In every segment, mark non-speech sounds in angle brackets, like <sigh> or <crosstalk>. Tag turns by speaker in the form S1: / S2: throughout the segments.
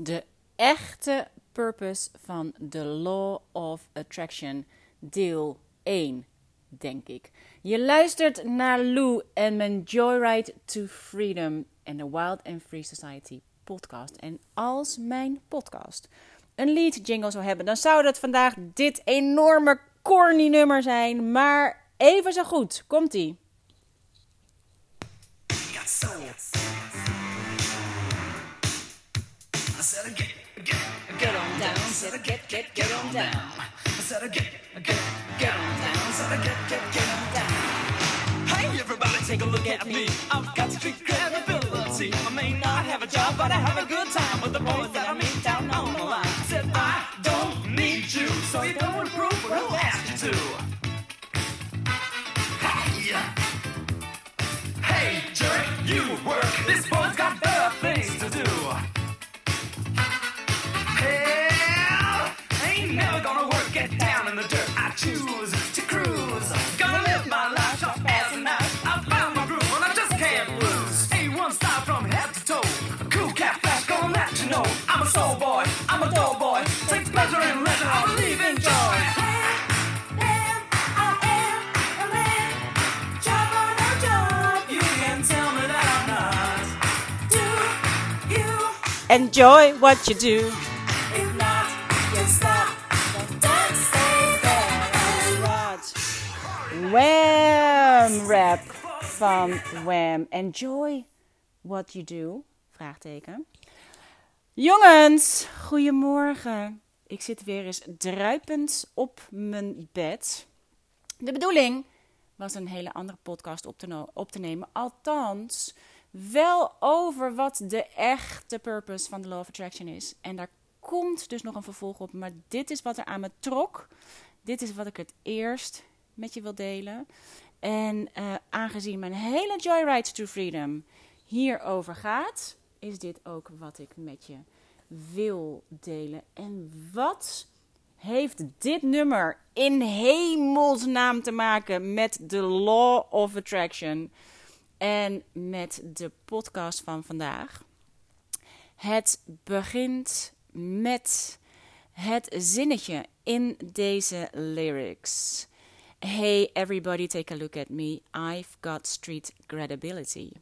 S1: de echte purpose van The Law of Attraction, deel 1, denk ik. Je luistert naar Lou en mijn Joyride to Freedom en de Wild and Free Society podcast. En als mijn podcast een lead jingle zou hebben, dan zou dat vandaag dit enorme corny nummer zijn. Maar even zo goed. Komt-ie. Get on down, said get, get, get on down. I said get, get, get on down, said get, get, get on down. Hey everybody, take a look at me. I've got street credibility. I may not have a job, but I have a good time with the boys that I meet down on the line. Said I don't need you, so you don't improve, but who asked you to? Hey, hey, jerk, you work. This boy's got choose to cruise. Gonna live my life, sharp as a knife. I found my groove, and I just can't lose. A1 style from head to toe. Cool cat flash, gonna let you know. I'm a soul boy, I'm a dull boy. Takes pleasure in leisure, I believe in joy. You can tell me that I'm not. Do you? Enjoy what you do. Wham rap van Wham. Enjoy what you do? Vraagteken. Jongens, goedemorgen. Ik zit weer eens druipend op mijn bed. De bedoeling was een hele andere podcast op te, op te nemen. Althans, wel over wat de echte purpose van de Law of Attraction is. En daar komt dus nog een vervolg op. Maar dit is wat er aan me trok. Dit is wat ik het eerst met je wil delen. En eh, aangezien mijn hele Joyride to Freedom hierover gaat, is dit ook wat ik met je wil delen. En wat heeft dit nummer in hemelsnaam te maken met de Law of Attraction en met de podcast van vandaag? Het begint met het zinnetje in deze lyrics. Hey everybody, take a look at me. I've got street credibility.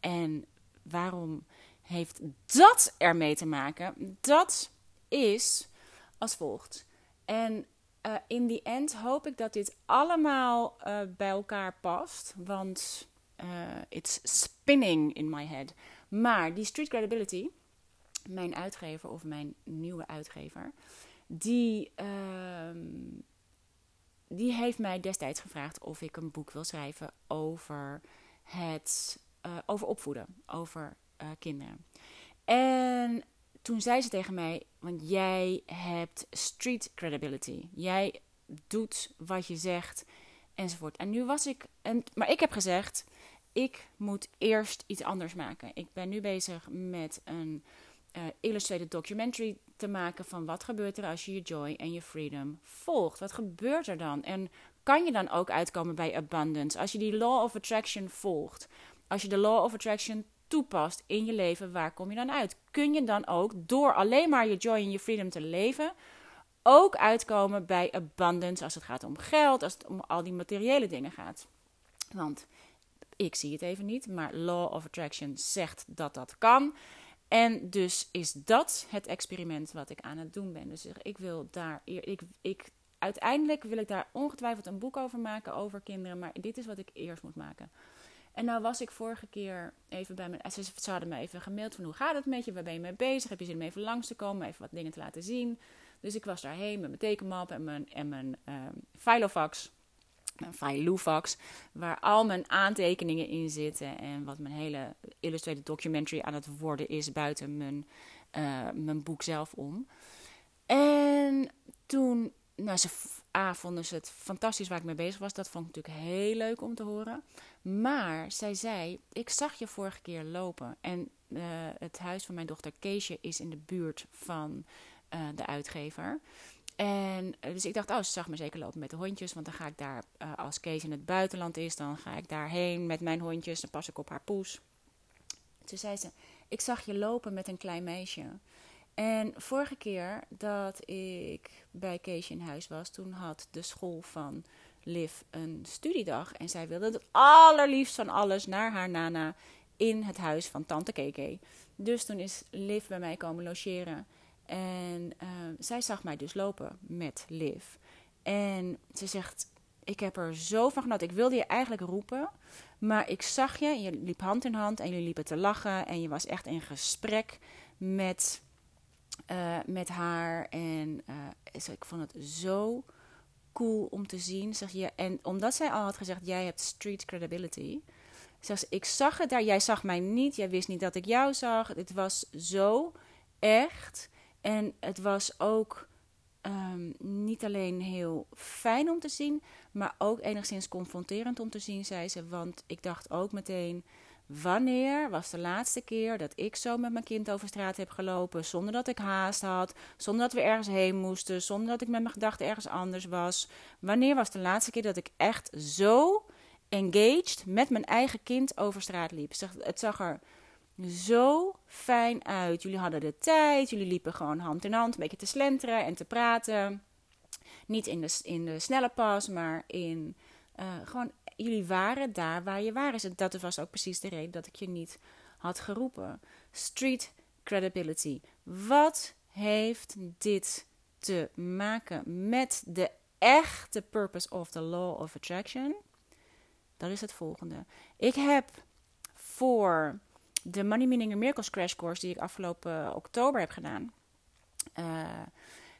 S1: En waarom heeft dat ermee te maken? Dat is als volgt. En eh, in the end hoop ik dat dit allemaal eh, bij elkaar past. Want eh, it's spinning in my head. Maar die street credibility, mijn uitgever of mijn nieuwe uitgever, die, ehm, die heeft mij destijds gevraagd of ik een boek wil schrijven over het eh, over opvoeden, over eh, kinderen. En toen zei ze tegen mij: Want jij hebt street credibility. Jij doet wat je zegt, enzovoort. En nu was ik. En, maar ik heb gezegd: Ik moet eerst iets anders maken. Ik ben nu bezig met een eh, illustrated documentary te maken van wat gebeurt er als je je joy en je freedom volgt. Wat gebeurt er dan? En kan je dan ook uitkomen bij abundance als je die law of attraction volgt? Als je de law of attraction toepast in je leven, waar kom je dan uit? Kun je dan ook door alleen maar je joy en je freedom te leven, ook uitkomen bij abundance als het gaat om geld, als het om al die materiële dingen gaat? Want ik zie het even niet, maar law of attraction zegt dat dat kan. En dus is dat het experiment wat ik aan het doen ben. Dus ik wil daar, ik, ik, uiteindelijk wil ik daar ongetwijfeld een boek over maken over kinderen, maar dit is wat ik eerst moet maken. En nou was ik vorige keer even bij mijn... Ze, hadden me even gemaild van hoe gaat het met je? Waar ben je mee bezig? Heb je zin om even langs te komen? Even wat dingen te laten zien. Dus ik was daarheen met mijn tekenmap en mijn, en mijn uh, Filofax. Mijn Filofax. Waar al mijn aantekeningen in zitten. En wat mijn hele illustrated documentary aan het worden is buiten mijn, uh, mijn boek zelf om. En toen... Nou, ze A, vonden ze het fantastisch waar ik mee bezig was. Dat vond ik natuurlijk heel leuk om te horen. Maar zij zei: Ik zag je vorige keer lopen. En uh, het huis van mijn dochter Keesje is in de buurt van uh, de uitgever. En uh, dus ik dacht: Oh, ze zag me zeker lopen met de hondjes. Want dan ga ik daar, als Kees in het buitenland is, dan ga ik daarheen met mijn hondjes. Dan pas ik op haar poes. Toen zei ze: Ik zag je lopen met een klein meisje. En vorige keer dat ik bij Keesje in huis was, toen had de school van Liv een studiedag. En zij wilde het allerliefst van alles naar haar nana in het huis van tante Keke. Dus toen is Liv bij mij komen logeren. En uh, zij zag mij dus lopen met Liv. En ze zegt, ik heb er zo van genoten. Ik wilde je eigenlijk roepen. Maar ik zag je, je liep hand in hand en jullie liepen te lachen. En je was echt in gesprek met, uh, met haar. En uh, ik vond het zo cool om te zien. Zeg je. En omdat zij al had gezegd, jij hebt street credibility. Zeg ik zag het daar. Jij zag mij niet. Jij wist niet dat ik jou zag. Het was zo echt. En het was ook um, niet alleen heel fijn om te zien, maar ook enigszins confronterend om te zien, zei ze. Want ik dacht ook meteen. Wanneer was de laatste keer dat ik zo met mijn kind over straat heb gelopen zonder dat ik haast had, zonder dat we ergens heen moesten, zonder dat ik met mijn gedachten ergens anders was? Wanneer was de laatste keer dat ik echt zo engaged met mijn eigen kind over straat liep? Het zag er zo fijn uit. Jullie hadden de tijd, jullie liepen gewoon hand in hand een beetje te slenteren en te praten. Niet in de, in de snelle pas, maar in uh, gewoon jullie waren daar waar je waren. Dat was ook precies de reden dat ik je niet had geroepen. Street credibility. Wat heeft dit te maken met de echte purpose of the law of attraction? Dat is het volgende. Ik heb voor de Money Meaning Miracles Crash Course die ik afgelopen oktober heb gedaan. Uh,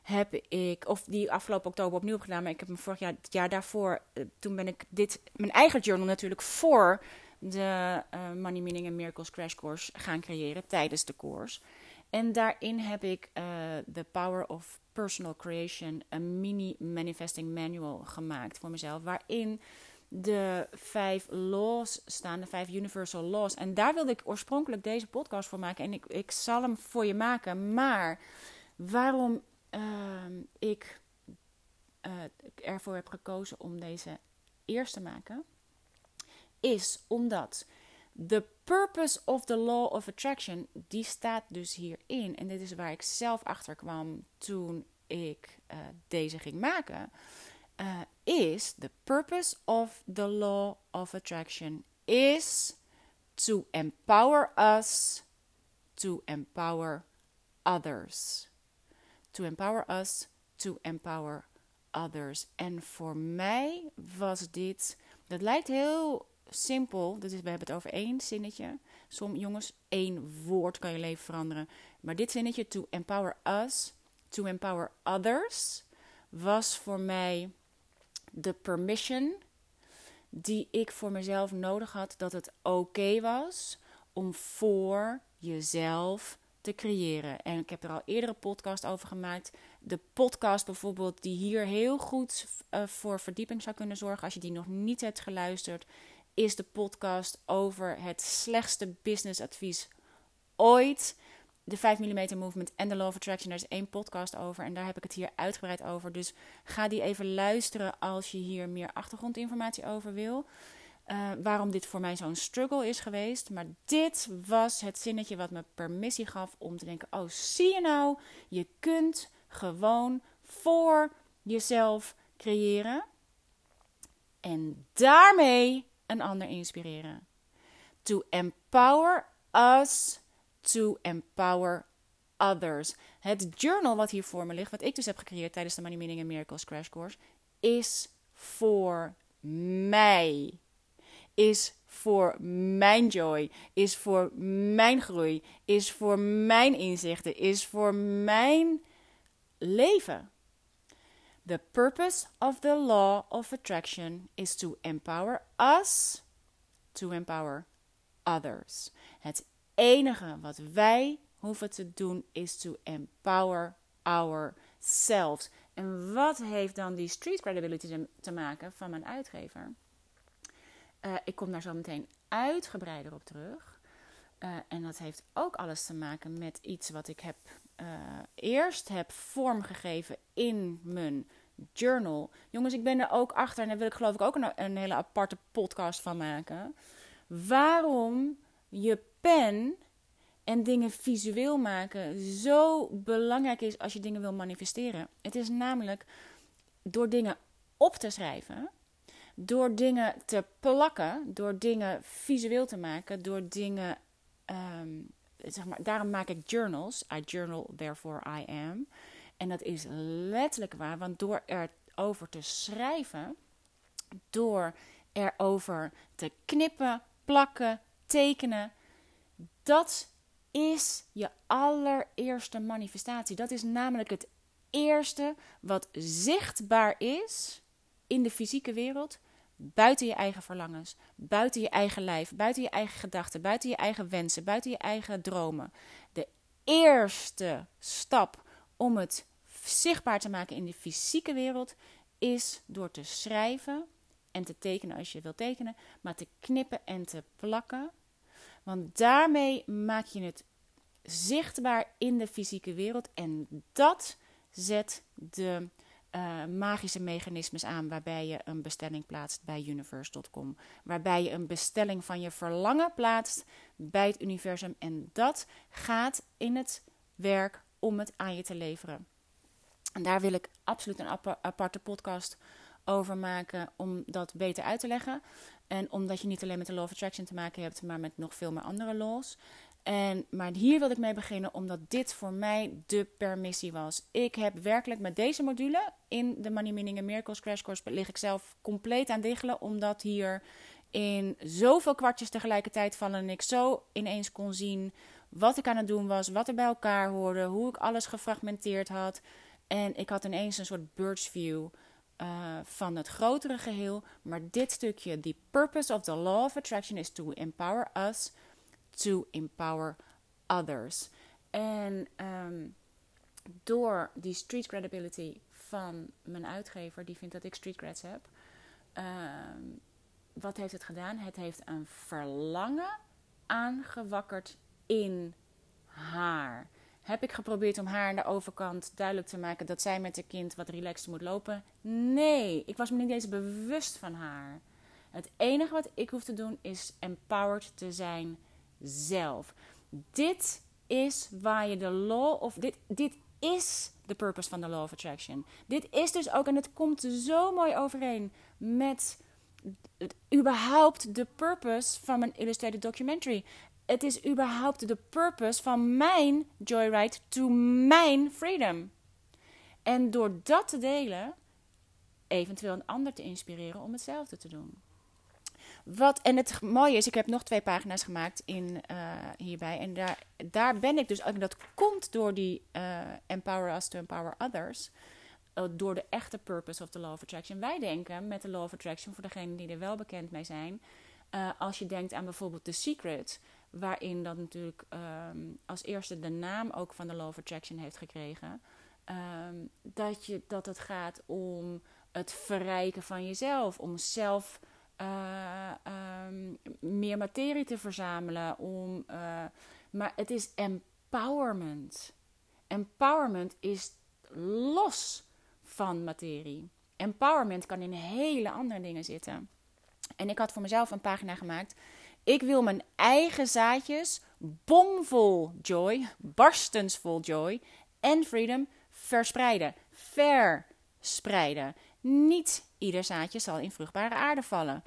S1: heb ik, of die afgelopen oktober opnieuw heb gedaan, maar ik heb me vorig jaar, het jaar daarvoor, uh, toen ben ik dit, mijn eigen journal natuurlijk voor de Money Meaning and Miracles Crash Course gaan creëren tijdens de course. En daarin heb ik The Power of Personal Creation, een mini manifesting manual gemaakt voor mezelf, waarin de vijf laws staan, de vijf universal laws. En daar wilde ik oorspronkelijk deze podcast voor maken. En ik, ik zal hem voor je maken. Maar waarom uh, ik uh, ervoor heb gekozen om deze eerst te maken, is omdat de purpose of the law of attraction, die staat dus hierin. En dit is waar ik zelf achter kwam toen ik uh, deze ging maken uh, is the purpose of the law of attraction is to empower us to empower others. To empower us to empower others. En voor mij was dit, dat lijkt heel simpel. Dus we hebben het over één zinnetje. Som, jongens, één woord kan je leven veranderen. Maar dit zinnetje, to empower us, to empower others, was voor mij de permission die ik voor mezelf nodig had dat het oké was om voor jezelf te creëren. En ik heb er al eerder een podcast over gemaakt. De podcast bijvoorbeeld, die hier heel goed uh, voor verdieping zou kunnen zorgen, als je die nog niet hebt geluisterd, is de podcast over het slechtste businessadvies ooit de 5 mm movement en de law of attraction. Daar is één podcast over en daar heb ik het hier uitgebreid over. Dus ga die even luisteren als je hier meer achtergrondinformatie over wil. Uh, waarom dit voor mij zo'n struggle is geweest. Maar dit was het zinnetje wat me permissie gaf om te denken: oh, zie je nou, je kunt gewoon voor jezelf creëren. En daarmee een ander inspireren. To empower us to empower others. Het journal wat hier voor me ligt, wat ik dus heb gecreëerd tijdens de Money Meaning and Miracles Crash Course, is voor mij. Is voor mijn joy, is voor mijn groei, is voor mijn inzichten, is voor mijn leven. The purpose of the law of attraction is to empower us to empower others. Het enige wat wij hoeven te doen is to empower ourselves. En wat heeft dan die street credibility te maken van mijn uitgever? Uh, ik kom daar zo meteen uitgebreider op terug. Uh, en dat heeft ook alles te maken met iets wat ik heb uh, eerst heb vormgegeven in mijn journal. Jongens, ik ben er ook achter en daar wil ik geloof ik ook een, een hele aparte podcast van maken. Waarom je pen en dingen visueel maken zo belangrijk is als je dingen wil manifesteren. Het is namelijk door dingen op te schrijven, door dingen te plakken, door dingen visueel te maken, door dingen. Ehm, zeg maar, daarom maak ik journals. I journal, therefore I am. En dat is letterlijk waar, want door erover te schrijven, door erover te knippen, plakken, tekenen, dat is je allereerste manifestatie. Dat is namelijk het eerste wat zichtbaar is in de fysieke wereld, buiten je eigen verlangens, buiten je eigen lijf, buiten je eigen gedachten, buiten je eigen wensen, buiten je eigen dromen. De eerste stap om het zichtbaar te maken in de fysieke wereld is door te schrijven en te tekenen als je wilt tekenen, maar te knippen en te plakken. Want daarmee maak je het zichtbaar in de fysieke wereld en dat zet de uh, magische mechanismes aan waarbij je een bestelling plaatst bij universe.com. Waarbij je een bestelling van je verlangen plaatst bij het universum. En dat gaat in het werk om het aan je te leveren. En daar wil ik absoluut een aparte podcast over maken om dat beter uit te leggen. En omdat je niet alleen met de Law of Attraction te maken hebt, maar met nog veel meer andere laws. En, maar hier wil ik mee beginnen omdat dit voor mij de permissie was. Ik heb werkelijk met deze module in de Money Meaning and Miracles Crash Course lig ik zelf compleet aan diggelen. Omdat hier in zoveel kwartjes tegelijkertijd vallen en ik zo ineens kon zien wat ik aan het doen was, wat er bij elkaar hoorde, hoe ik alles gefragmenteerd had. En ik had ineens een soort bird's view uh, van het grotere geheel. Maar dit stukje, the purpose of the law of attraction is to empower us to empower others. En um, door die street credibility van mijn uitgever, die vindt dat ik street creds heb. Um, wat heeft het gedaan? Het heeft een verlangen aangewakkerd in haar. Heb ik geprobeerd om haar aan de overkant duidelijk te maken dat zij met haar kind wat relaxed moet lopen? Nee, ik was me niet eens bewust van haar. Het enige wat ik hoef te doen is empowered te zijn zelf. Dit is waar je de law of dit, dit is de purpose van de law of attraction. Dit is dus ook, en het komt zo mooi overeen met het, überhaupt de purpose van mijn illustrated documentary. Het is überhaupt de purpose van mijn joyride to mijn freedom. En door dat te delen, eventueel een ander te inspireren om hetzelfde te doen. Wat, en het mooie is, ik heb nog twee pagina's gemaakt in, uh, hierbij. En daar, daar ben ik dus, en dat komt door die uh, Empower Us to Empower Others. Uh, door de echte purpose of the Law of Attraction. Wij denken met de Law of Attraction, voor degenen die er wel bekend mee zijn. als je denkt aan bijvoorbeeld The Secret, waarin dat natuurlijk um, als eerste de naam ook van de Law of Attraction heeft gekregen. Um, dat, je, dat het gaat om het verrijken van jezelf, om zelf uh, um, meer materie te verzamelen. Om, uh, maar het is empowerment. Empowerment is los van materie. Empowerment kan in hele andere dingen zitten. En ik had voor mezelf een pagina gemaakt. Ik wil mijn eigen zaadjes bomvol joy, barstensvol joy en freedom verspreiden. Verspreiden. Niet ieder zaadje zal in vruchtbare aarde vallen.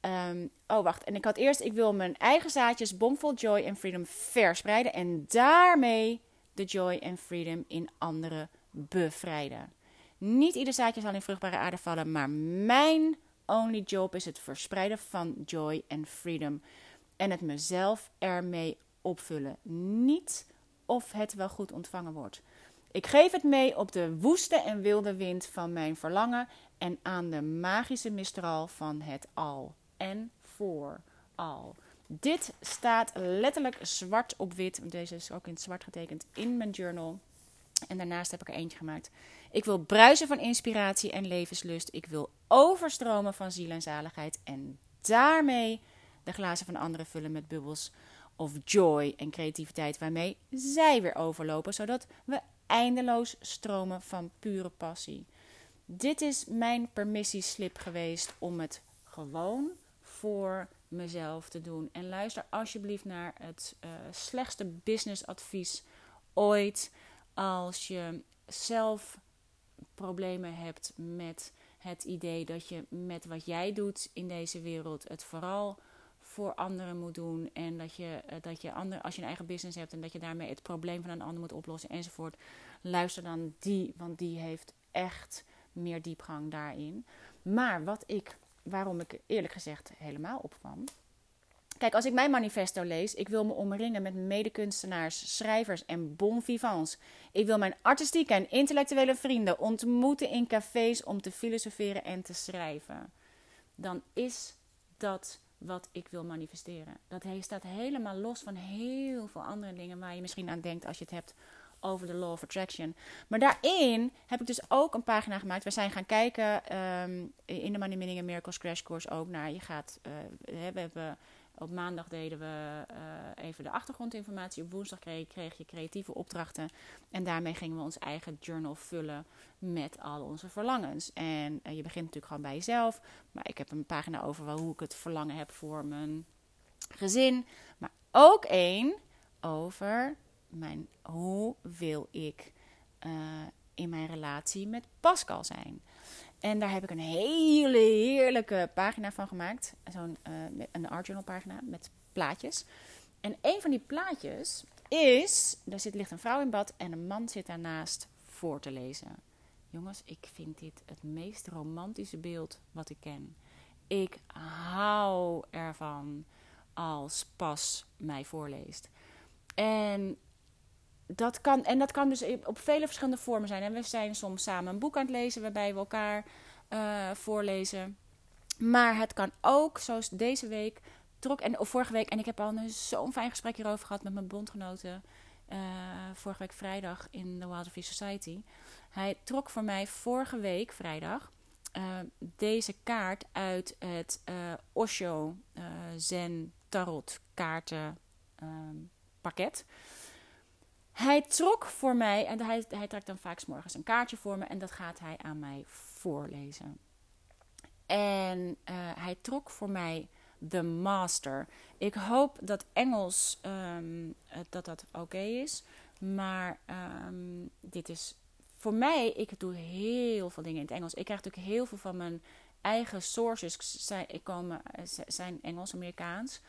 S1: Um, oh, wacht. En ik had eerst, ik wil mijn eigen zaadjes bomvol joy en freedom verspreiden. En daarmee de joy en freedom in anderen bevrijden. Niet ieder zaadje zal in vruchtbare aarde vallen, maar mijn only job is het verspreiden van joy en freedom. En het mezelf ermee opvullen. Niet of het wel goed ontvangen wordt. Ik geef het mee op de woeste en wilde wind van mijn verlangen en aan de magische mistral van het al en voor al. Dit staat letterlijk zwart op wit. Deze is ook in zwart getekend in mijn journal. En daarnaast heb ik er eentje gemaakt. Ik wil bruisen van inspiratie en levenslust. Ik wil overstromen van ziel en zaligheid. En daarmee de glazen van anderen vullen met bubbels of joy en creativiteit. Waarmee zij weer overlopen. Zodat we eindeloos stromen van pure passie. Dit is mijn permissieslip geweest om het gewoon voor mezelf te doen. En luister alsjeblieft naar het uh, slechtste businessadvies ooit. Als je zelf problemen hebt met het idee dat je met wat jij doet in deze wereld het vooral voor anderen moet doen. En dat je, uh, dat je ander, als je een eigen business hebt en dat je daarmee het probleem van een ander moet oplossen enzovoort. Luister dan die, want die heeft echt meer diepgang daarin. Maar wat ik, waarom ik eerlijk gezegd helemaal opkwam. Kijk, als ik mijn manifesto lees, ik wil me omringen met medekunstenaars, schrijvers en bon vivants. Ik wil mijn artistieke en intellectuele vrienden ontmoeten in cafés om te filosoferen en te schrijven. Dan is dat wat ik wil manifesteren. Dat staat helemaal los van heel veel andere dingen waar je misschien aan denkt als je het hebt over de Law of Attraction. Maar daarin heb ik dus ook een pagina gemaakt. We zijn gaan kijken um, in de Money and Miracles Crash Course ook naar. Je gaat, uh, we hebben op maandag deden we uh, even de achtergrondinformatie. Op woensdag kreeg, je creatieve opdrachten. En daarmee gingen we ons eigen journal vullen met al onze verlangens. En uh, je begint natuurlijk gewoon bij jezelf. Maar ik heb een pagina over hoe ik het verlangen heb voor mijn gezin. Maar ook één over mijn, hoe wil ik uh, in mijn relatie met Pascal zijn. En daar heb ik een hele heerlijke pagina van gemaakt. Zo'n uh, een art journal pagina met plaatjes. En een van die plaatjes is, daar zit, ligt een vrouw in bad en een man zit daarnaast voor te lezen. Jongens, ik vind dit het meest romantische beeld wat ik ken. Ik hou ervan als Pas mij voorleest. En dat kan, en dat kan dus op vele verschillende vormen zijn. En we zijn soms samen een boek aan het lezen waarbij we elkaar uh, voorlezen. Maar het kan ook, zoals deze week trok, en of vorige week, en ik heb al zo'n fijn gesprek hierover gehad met mijn bondgenoten. Uh, vorige week vrijdag in de Wild Society. Hij trok voor mij vorige week vrijdag uh, deze kaart uit het Osho Zen Tarot kaarten pakket. Hij trok voor mij, en hij, hij trekt dan vaak s morgens een kaartje voor me en dat gaat hij aan mij voorlezen. En uh, hij trok voor mij The Master. Ik hoop dat Engels um, dat dat oké is. Maar um, dit is voor mij, ik doe heel veel dingen in het Engels. Ik krijg natuurlijk heel veel van mijn eigen sources zijn, komen, zijn Engels-Amerikaans.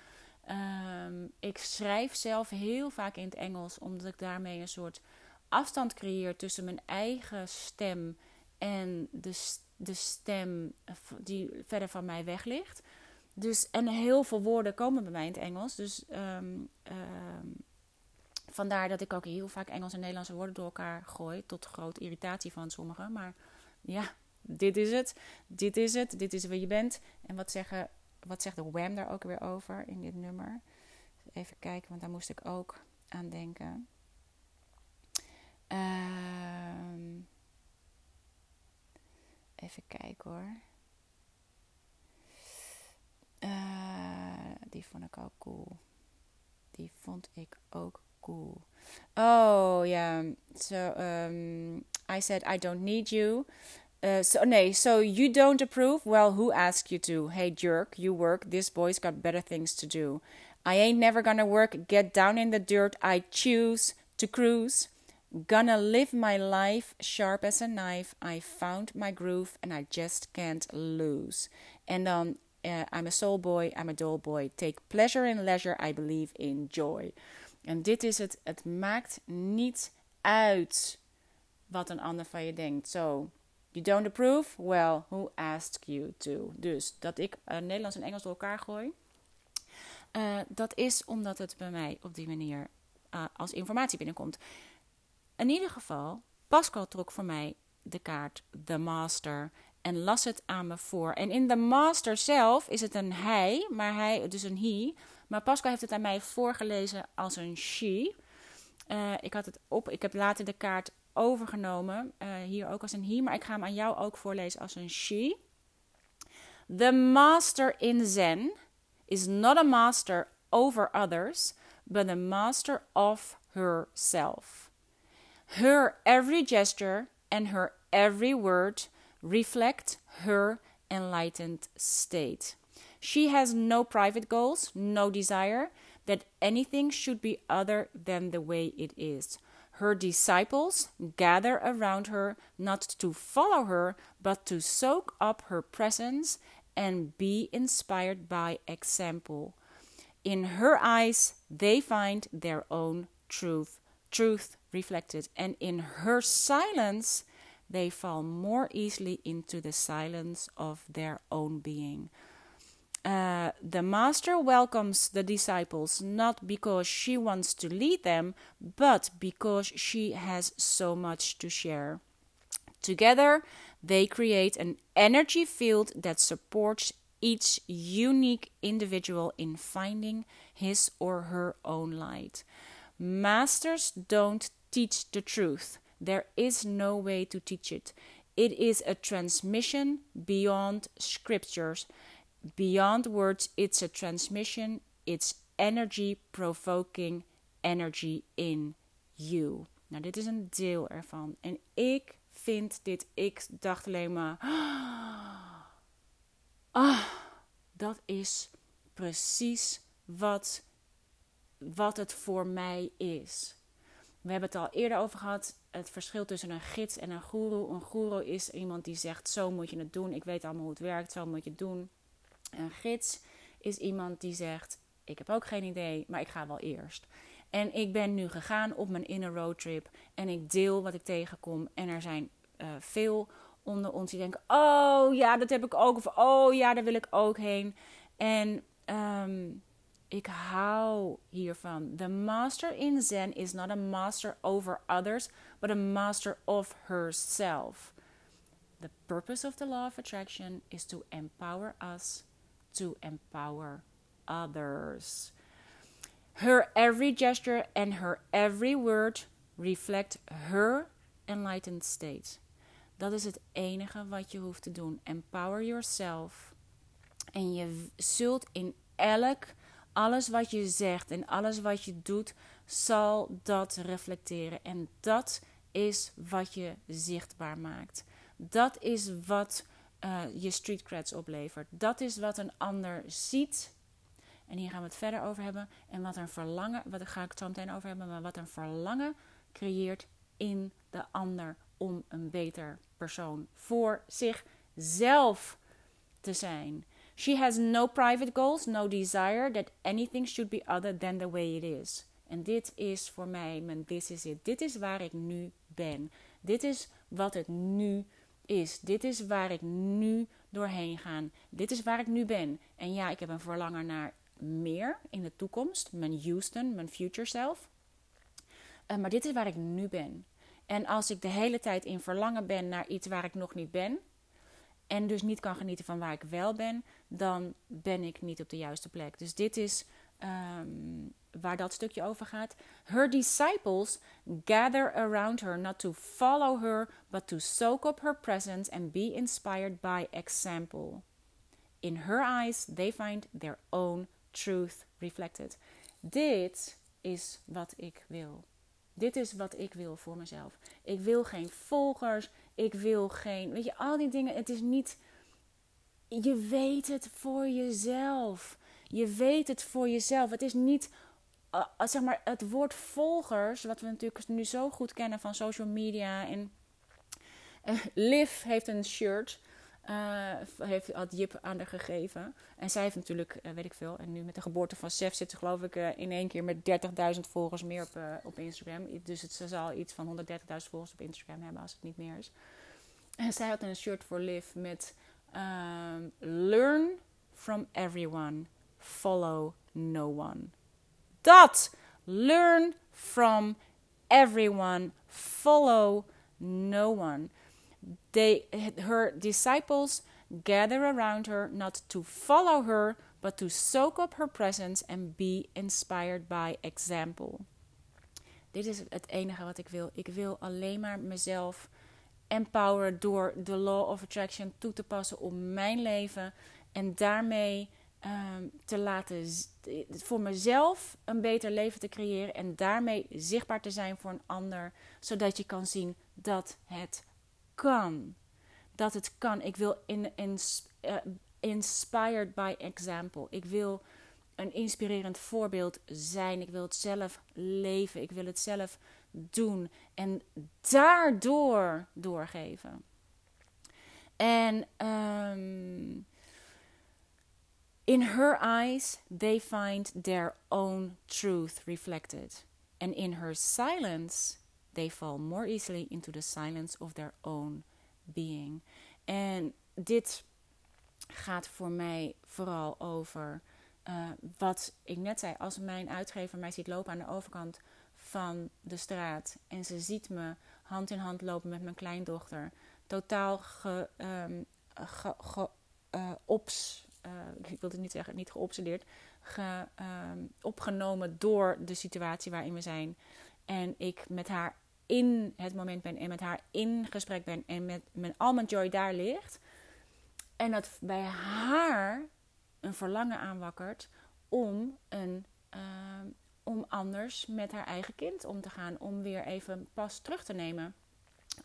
S1: Um, ik schrijf zelf heel vaak in het Engels, omdat ik daarmee een soort afstand creëer tussen mijn eigen stem en de, de stem die verder van mij weg ligt. Dus, en heel veel woorden komen bij mij in het Engels. Dus um, um, vandaar dat ik ook heel vaak Engels en Nederlandse woorden door elkaar gooi. Tot grote irritatie van sommigen. Maar ja, dit is het. Dit is het. Dit is wie je bent. En wat zeggen wat zegt de Wham daar ook weer over in dit nummer? Even kijken, want daar moest ik ook aan denken. Uh, even kijken hoor. Uh, die vond ik ook cool. Die vond ik ook cool. Oh ja, yeah. so um, I said I don't need you. Uh, so nee, so you don't approve? Well, who asked you to? Hey jerk, you work. This boy's got better things to do. I ain't never gonna work. Get down in the dirt. I choose to cruise. Gonna live my life sharp as a knife. I found my groove and I just can't lose. And um, uh, I'm a soul boy. I'm a doll boy. Take pleasure in leisure. I believe in joy. En dit is het. Het maakt niet uit wat een ander van je denkt. Zo. So, You don't approve? Well, who asked you to? Dus dat ik uh, Nederlands en Engels door elkaar gooi. Uh, dat is omdat het bij mij op die manier uh, als informatie binnenkomt. In ieder geval, Pascal trok voor mij de kaart The Master en las het aan me voor. En in The Master zelf is het een hij, maar hij, dus een he. Maar Pascal heeft het aan mij voorgelezen als een she. ik had het op, ik heb later de kaart overgenomen. Uh, hier ook als een he, maar ik ga hem aan jou ook voorlezen als een she. The master in Zen is not a master over others, but a master of herself. Her every gesture and her every word reflect her enlightened state. She has no private goals, no desire that anything should be other than the way it is. Her disciples gather around her not to follow her, but to soak up her presence and be inspired by example. In her eyes, they find their own truth, truth reflected, and in her silence, they fall more easily into the silence of their own being. Uh, the master welcomes the disciples not because she wants to lead them, but because she has so much to share. Together, they create an energy field that supports each unique individual in finding his or her own light. Masters don't teach the truth, there is no way to teach it. It is a transmission beyond scriptures, beyond words. It's a transmission, it's energy provoking energy in you. Nou, dit is een deel ervan. En ik vind dit, ik dacht alleen maar. <gasps> Ah, dat is precies wat, wat het voor mij is. We hebben het al eerder over gehad. Het verschil tussen een gids en een guru. Een guru is iemand die zegt: Zo moet je het doen. Ik weet allemaal hoe het werkt. Zo moet je het doen. Een gids is iemand die zegt: Ik heb ook geen idee, maar ik ga wel eerst. En ik ben nu gegaan op mijn inner roadtrip. En ik deel wat ik tegenkom. En er zijn uh, veel onder ons die denken: Oh ja, dat heb ik ook. Of oh ja, daar wil ik ook heen. En um, ik hou hiervan. The master in Zen is not a master over others, but a master of herself. The purpose of the law of attraction is to empower us to empower others. Her every gesture and her every word reflect her enlightened state. Dat is het enige wat je hoeft te doen. Empower yourself. En je zult in elk, alles wat je zegt en alles wat je doet, zal dat reflecteren. En dat is wat je zichtbaar maakt. Dat is wat uh, je street creds oplevert. Dat is wat een ander ziet. En hier gaan we het verder over hebben. En wat een verlangen, wat ga ik het zo meteen over hebben, maar wat een verlangen creëert in de ander om een beter persoon voor zichzelf te zijn. She has no private goals, no desire that anything should be other than the way it is. En dit is voor mij mijn this is it. Dit is waar ik nu ben. Dit is wat het nu. Dit is waar ik nu doorheen ga. Dit is waar ik nu ben. En ja, ik heb een verlangen naar meer in de toekomst. Mijn Houston, mijn future self. Uh, maar dit is waar ik nu ben. En als ik de hele tijd in verlangen ben naar iets waar ik nog niet ben, en dus niet kan genieten van waar ik wel ben, dan ben ik niet op de juiste plek. Dus dit is um, waar dat stukje over gaat. Her disciples gather around her not to follow her, but to soak up her presence and be inspired by example. In her eyes, they find their own truth reflected. Dit is wat ik wil. Dit is wat ik wil voor mezelf. Ik wil geen volgers. Ik wil geen. Weet je, al die dingen. Het is niet. Je weet het voor jezelf. Je weet het voor jezelf. Het is niet. Uh, zeg maar, het woord volgers, wat we natuurlijk nu zo goed kennen van social media. En uh, Liv heeft een shirt uh, heeft, had Jip aan haar gegeven. En zij heeft natuurlijk, weet ik veel, en nu met de geboorte van Sef zit ze geloof ik in één keer met 30.000 volgers meer op, op Instagram. Dus ze zal iets van 130.000 volgers op Instagram hebben als het niet meer is. En zij had een shirt voor Liv met um, Learn from everyone, follow no one. Dat! Learn from everyone, follow no one. they her disciples gather around her not to follow her but to soak up her presence and be inspired by example. Dit is het enige wat ik wil. Ik wil alleen maar mezelf empoweren door de law of attraction toe te passen op mijn leven en daarmee um, te laten voor mezelf een beter leven te creëren en daarmee zichtbaar te zijn voor een ander, zodat je kan zien dat het kan. Dat het kan. Ik wil in, in uh, inspired by example. Ik wil een inspirerend voorbeeld zijn. Ik wil het zelf leven. Ik wil het zelf doen. En daardoor doorgeven. En um, in her eyes, they find their own truth reflected. And in her silence, they fall more easily into the silence of their own being. En dit gaat voor mij vooral over uh, wat ik net zei. Als mijn uitgever mij ziet lopen aan de overkant van de straat en ze ziet me hand in hand lopen met mijn kleindochter, totaal ge, ge uh, ops, uh, ik wil het niet zeggen, niet geobsedeerd, ge, um, opgenomen door de situatie waarin we zijn. En ik met haar in het moment ben en met haar in gesprek ben en met, al mijn joy daar ligt. En dat bij haar een verlangen aanwakkert om, een, uh, om anders met haar eigen kind om te gaan. Om weer even pas terug te nemen.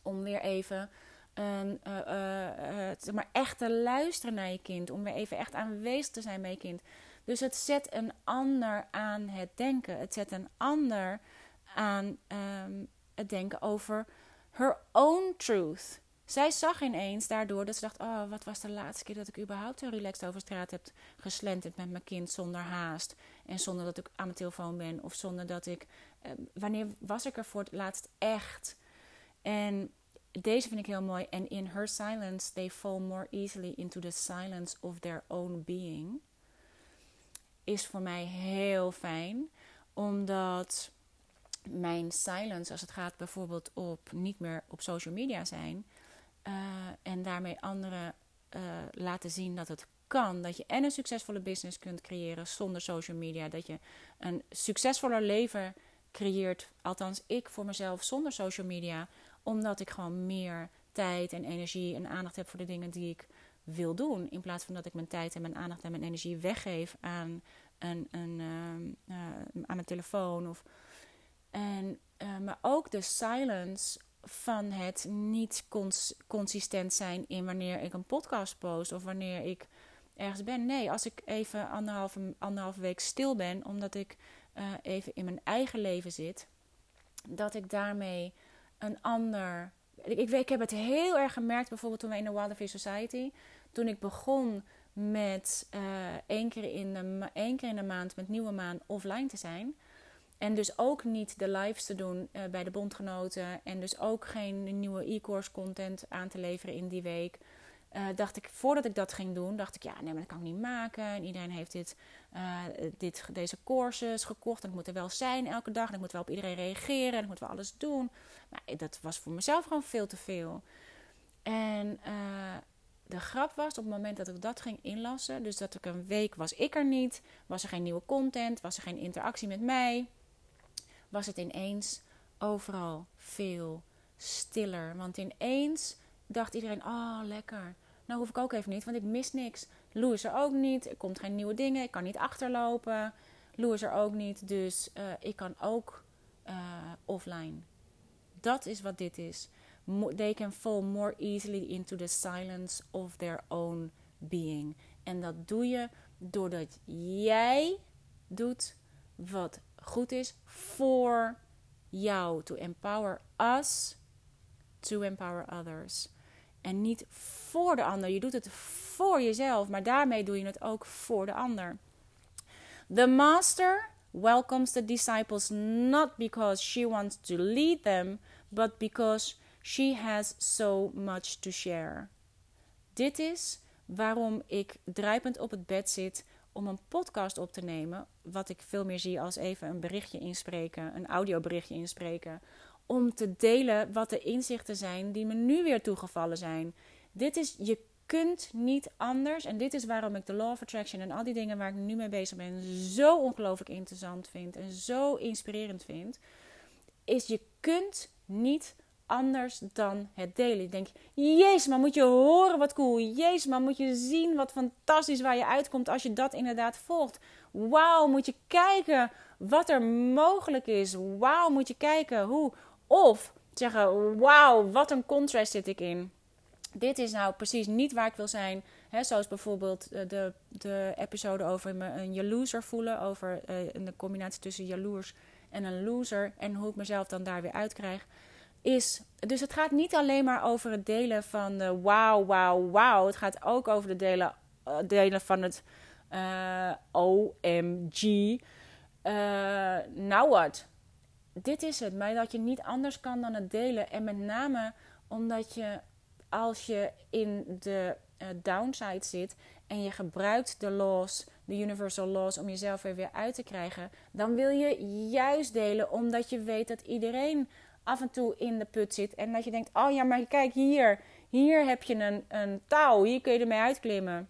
S1: Om weer even een, uh, uh, zeg maar echt te luisteren naar je kind. Om weer even echt aanwezig te zijn bij je kind. Dus het zet een ander aan het denken. Het zet een ander aan um, het denken over her own truth. Zij zag ineens daardoor dat ze dacht: Oh, wat was de laatste keer dat ik überhaupt zo relaxed over straat heb geslenterd met mijn kind zonder haast. En zonder dat ik aan mijn telefoon ben. Of zonder dat ik. Eh, wanneer was ik er voor het laatst echt? En deze vind ik heel mooi. En in her silence, they fall more easily into the silence of their own being. Is voor mij heel fijn, omdat mijn silence, als het gaat bijvoorbeeld op niet meer op social media zijn uh, en daarmee anderen uh, laten zien dat het kan, dat je en een succesvolle business kunt creëren zonder social media, dat je een succesvoller leven creëert, althans ik voor mezelf zonder social media, omdat ik gewoon meer tijd en energie en aandacht heb voor de dingen die ik wil doen, in plaats van dat ik mijn tijd en mijn aandacht en mijn energie weggeef aan een, een, uh, aan mijn telefoon of en, uh, maar ook de silence van het niet cons consistent zijn in wanneer ik een podcast post of wanneer ik ergens ben. Nee, als ik even anderhalve, anderhalve week stil ben, omdat ik uh, even in mijn eigen leven zit, dat ik daarmee een ander. Ik, ik, heb het heel erg gemerkt, bijvoorbeeld toen we in de Wilderfish Society, toen ik begon met uh, één, keer in de, één keer in de maand met nieuwe maan offline te zijn en dus ook niet de lives te doen uh, bij de bondgenoten. En dus ook geen nieuwe e-course content aan te leveren in die week. Uh, dacht ik, voordat ik dat ging doen, dacht ik, ja, nee, maar dat kan ik niet maken. En iedereen heeft dit, uh, dit, deze courses gekocht. En ik moet er wel zijn elke dag. En ik moet wel op iedereen reageren. En ik moet wel alles doen. Maar dat was voor mezelf gewoon veel te veel. En de grap was, op het moment dat ik dat ging inlassen, dus dat ik een week was ik er niet, was er geen nieuwe content, was er geen interactie met mij was het ineens overal veel stiller. Want ineens dacht iedereen: oh lekker. Nou hoef ik ook even niet, want ik mis niks. Lou is er ook niet. Er komt geen nieuwe dingen. Ik kan niet achterlopen. Lou is er ook niet. Dus uh, ik kan ook uh, offline. Dat is wat dit is. They can fall more easily into the silence of their own being. En dat doe je doordat jij doet wat goed is voor jou. To empower us to empower others. En niet voor de ander. Je doet het voor jezelf, maar daarmee doe je het ook voor de ander. The master welcomes the disciples not because she wants to lead them, but because she has so much to share. Dit is waarom ik druipend op het bed zit om een podcast op te nemen, wat ik veel meer zie als even een berichtje inspreken, een audioberichtje inspreken, om te delen wat de inzichten zijn die me nu weer toegevallen zijn. Dit is, je kunt niet anders, en dit is waarom ik de Law of Attraction en al die dingen waar ik nu mee bezig ben zo ongelooflijk interessant vind en zo inspirerend vind, is je kunt niet anders dan het delen. Ik denk, jezus, maar moet je horen wat cool. Jezus, maar moet je zien wat fantastisch waar je uitkomt als je dat inderdaad volgt. Wauw, moet je kijken wat er mogelijk is. Wauw, moet je kijken hoe. Of zeggen, wauw, wat een contrast zit ik in. Dit is nou precies niet waar ik wil zijn. Hè, zoals bijvoorbeeld de, de episode over me een jaloezer voelen. Over uh, de combinatie tussen jaloers en een loser. En hoe ik mezelf dan daar weer uitkrijg. Is, dus het gaat niet alleen maar over het delen van de wauw, wauw, wauw. Het gaat ook over de delen, delen van het uh, OMG. nou wat? Dit is het. Maar dat je niet anders kan dan het delen. En met name omdat je als je in de uh, downside zit en je gebruikt de laws, de universal laws, om jezelf er weer uit te krijgen, dan wil je juist delen omdat je weet dat iedereen af en toe in de put zit. En dat je denkt: oh ja, maar kijk hier, hier heb je een, een touw, hier kun je ermee uitklimmen.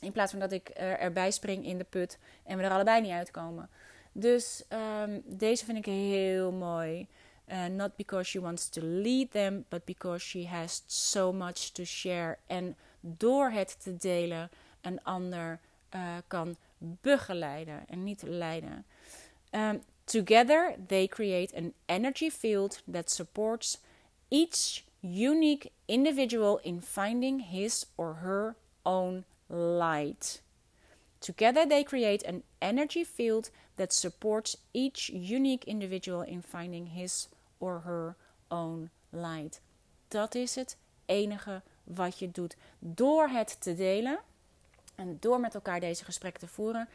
S1: In plaats van dat ik er, erbij spring in de put en we er allebei niet uitkomen. Dus um, deze vind ik heel mooi. Uh, not because she wants to lead them, but because she has so much to share. En door het te delen, een ander uh, kan begeleiden en niet leiden. Um, together, they create an energy field that supports each unique individual in finding his or her own light. Together, they create an energy field that supports each unique individual in finding his or her own light. Dat is het enige wat je doet. Door het te delen en door met elkaar deze gesprekken te voeren,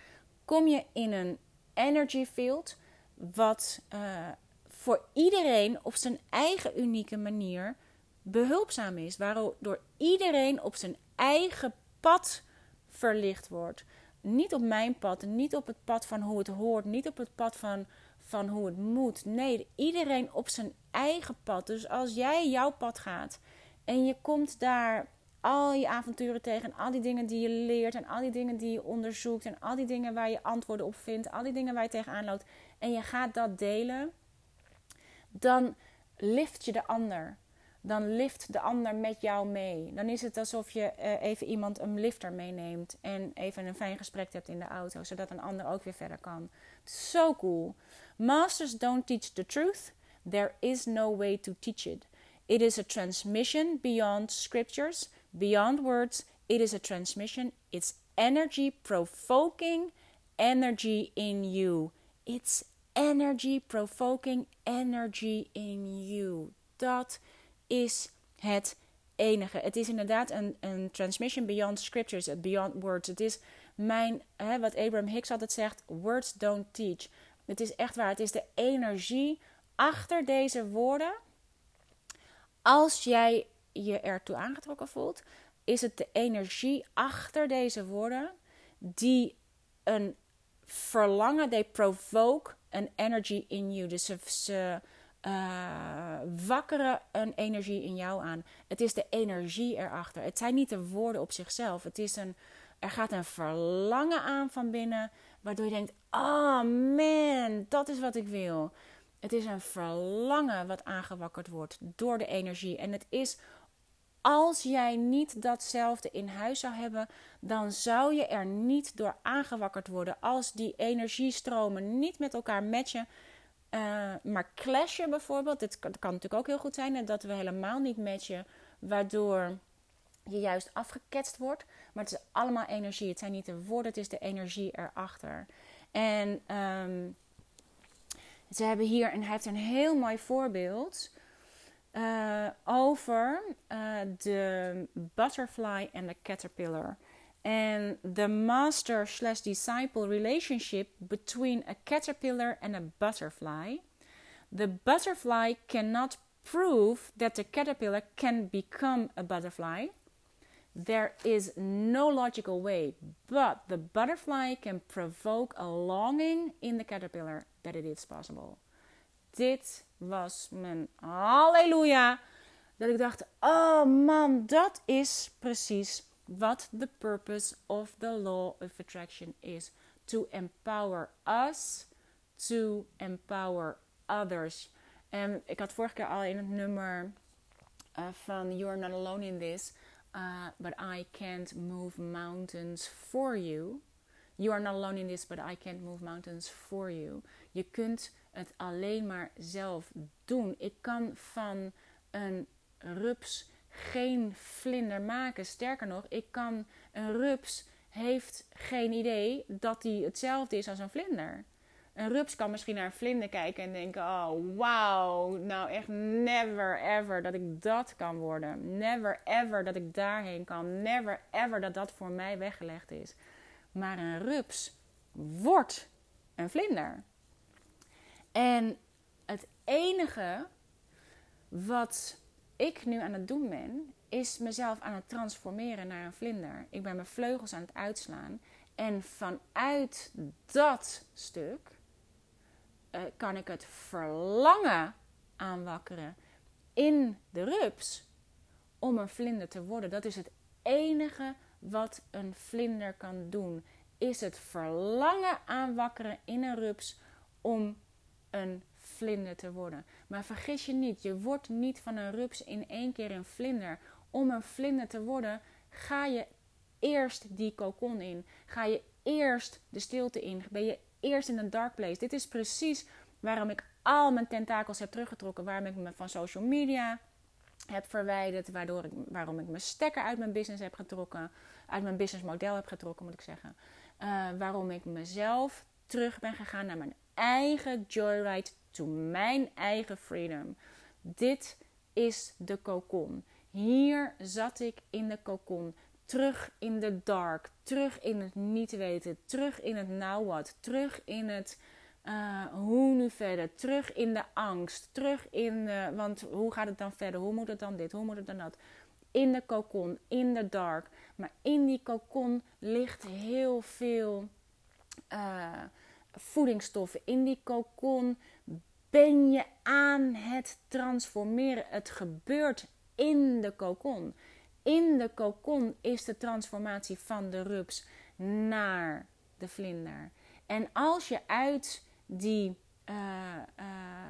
S1: kom je in een energy field wat uh, voor iedereen op zijn eigen unieke manier behulpzaam is. Waardoor iedereen op zijn eigen pad verlicht wordt. Niet op mijn pad, niet op het pad van hoe het hoort, niet op het pad van van hoe het moet. Nee, iedereen op zijn eigen pad. Dus als jij jouw pad gaat en je komt daar al je avonturen tegen en al die dingen die je leert en al die dingen die je onderzoekt en al die dingen waar je antwoorden op vindt, al die dingen waar je tegenaan loopt en je gaat dat delen, dan lift je de ander. Dan lift de ander met jou mee. Dan is het alsof je uh, even iemand een lifter meeneemt en even een fijn gesprek hebt in de auto, zodat een ander ook weer verder kan. Zo cool. Masters don't teach the truth, there is no way to teach it. It is a transmission beyond scriptures, beyond words. It is a transmission. It's energy provoking energy in you. It's energy provoking energy in you. Dat is het enige. Het is inderdaad een, een transmission beyond scriptures, beyond words. Het is mijn, hè, wat Abraham Hicks altijd zegt: words don't teach. Het is echt waar. Het is de energie achter deze woorden. Als jij je ertoe aangetrokken voelt, is het de energie achter deze woorden die een verlangen, they provoke an energy in you. Dus ze, ze uh, wakkeren een energie in jou aan. Het is de energie erachter. Het zijn niet de woorden op zichzelf. Het is een, er gaat een verlangen aan van binnen. Waardoor je denkt: oh man, dat is wat ik wil. Het is een verlangen wat aangewakkerd wordt door de energie. En het is als jij niet datzelfde in huis zou hebben, dan zou je er niet door aangewakkerd worden. Als die energiestromen niet met elkaar matchen, uh, maar clashen bijvoorbeeld. Dit kan, natuurlijk ook heel goed zijn dat we helemaal niet matchen, waardoor je juist afgeketst wordt. Maar het is allemaal energie. Het zijn niet de woorden, het is de energie erachter. En um, ze hebben hier, en hij heeft een heel mooi voorbeeld uh, over uh, de butterfly en de caterpillar. And the master slash disciple relationship between a caterpillar and a butterfly. The butterfly cannot prove that the caterpillar can become a butterfly. There is no logical way, but the butterfly can provoke a longing in the caterpillar that it is possible. Dit was mijn halleluja. Dat ik dacht, oh man, dat is precies wat the purpose of the law of attraction is. To empower us, to empower others. En ik had vorige keer al in het nummer uh, van You're Not Alone in This uh, but I can't move mountains for you. You are not alone in this, but I can't move mountains for you. Je kunt het alleen maar zelf doen. Ik kan van een rups geen vlinder maken. Sterker nog, ik kan een rups heeft geen idee dat die hetzelfde is als een vlinder. Een rups kan misschien naar een vlinder kijken en denken: Oh, wow, nou echt never ever dat ik dat kan worden. Never ever dat ik daarheen kan. Never ever dat dat voor mij weggelegd is. Maar een rups wordt een vlinder. En het enige wat ik nu aan het doen ben, is mezelf aan het transformeren naar een vlinder. Ik ben mijn vleugels aan het uitslaan. En vanuit dat stuk uh, kan ik het verlangen aanwakkeren in de rups om een vlinder te worden. Dat is het enige wat een vlinder kan doen. Is het verlangen aanwakkeren in een rups om een vlinder te worden. Maar vergis je niet, je wordt niet van een rups in één keer een vlinder. Om een vlinder te worden, ga je eerst die kokon in. Ga je eerst de stilte in. Ben je eerst in een dark place. Dit is precies waarom ik al mijn tentakels heb teruggetrokken. Waarom ik me van social media heb verwijderd. Waardoor ik, waarom ik mijn stekker uit mijn business heb getrokken. Uit mijn businessmodel heb getrokken, moet ik zeggen. Uh, waarom ik mezelf terug ben gegaan naar mijn eigen joyride. To mijn eigen freedom. Dit is de kokon. Hier zat ik in de kokon. Terug in de dark. Terug in het niet weten. Terug in het now what. Terug in het uh, hoe nu verder. Terug in de angst. Terug in de. Want hoe gaat het dan verder? Hoe moet het dan dit? Hoe moet het dan dat? In de kokon. In de dark. Maar in die kokon ligt heel veel uh, voedingsstoffen. In die kokon ben je aan het transformeren. Het gebeurt in de kokon. In de kokon is de transformatie van de rups naar de vlinder. En als je uit die, uh, uh,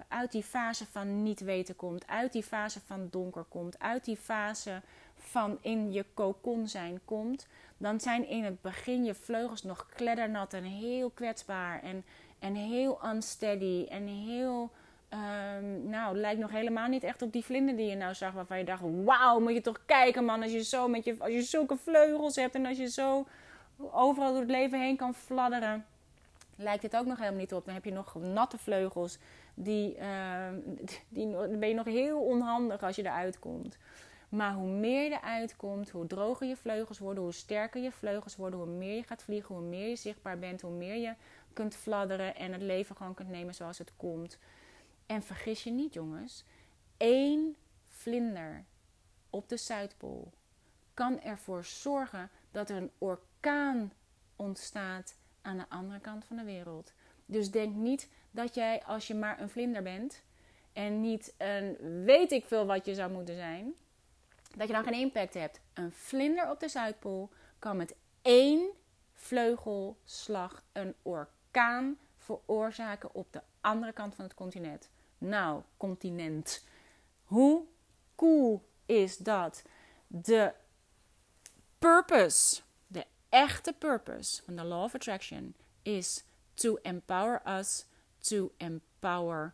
S1: uit die fase van niet weten komt, uit die fase van donker komt, uit die fase van in je kokon zijn komt, dan zijn in het begin je vleugels nog kleddernat en heel kwetsbaar en, en heel unsteady en heel Um, nou, lijkt nog helemaal niet echt op die vlinder die je nou zag. Waarvan je dacht: Wauw, moet je toch kijken, man. Als je, zo met je, als je zulke vleugels hebt en als je zo overal door het leven heen kan fladderen. Lijkt dit ook nog helemaal niet op. Dan heb je nog natte vleugels. Die, uh, die, ben je nog heel onhandig als je eruit komt. Maar hoe meer je eruit komt, hoe droger je vleugels worden, hoe sterker je vleugels worden, hoe meer je gaat vliegen, hoe meer je zichtbaar bent, hoe meer je kunt fladderen en het leven gewoon kunt nemen zoals het komt. En vergis je niet, jongens, één vlinder op de Zuidpool kan ervoor zorgen dat er een orkaan ontstaat aan de andere kant van de wereld. Dus denk niet dat jij, als je maar een vlinder bent en niet een weet ik veel wat je zou moeten zijn, dat je dan geen impact hebt. Een vlinder op de Zuidpool kan met één vleugelslag een orkaan veroorzaken op de andere kant van het continent. Nou, continent. Hoe cool is dat? De purpose, de echte purpose van de Law of Attraction is to empower us to empower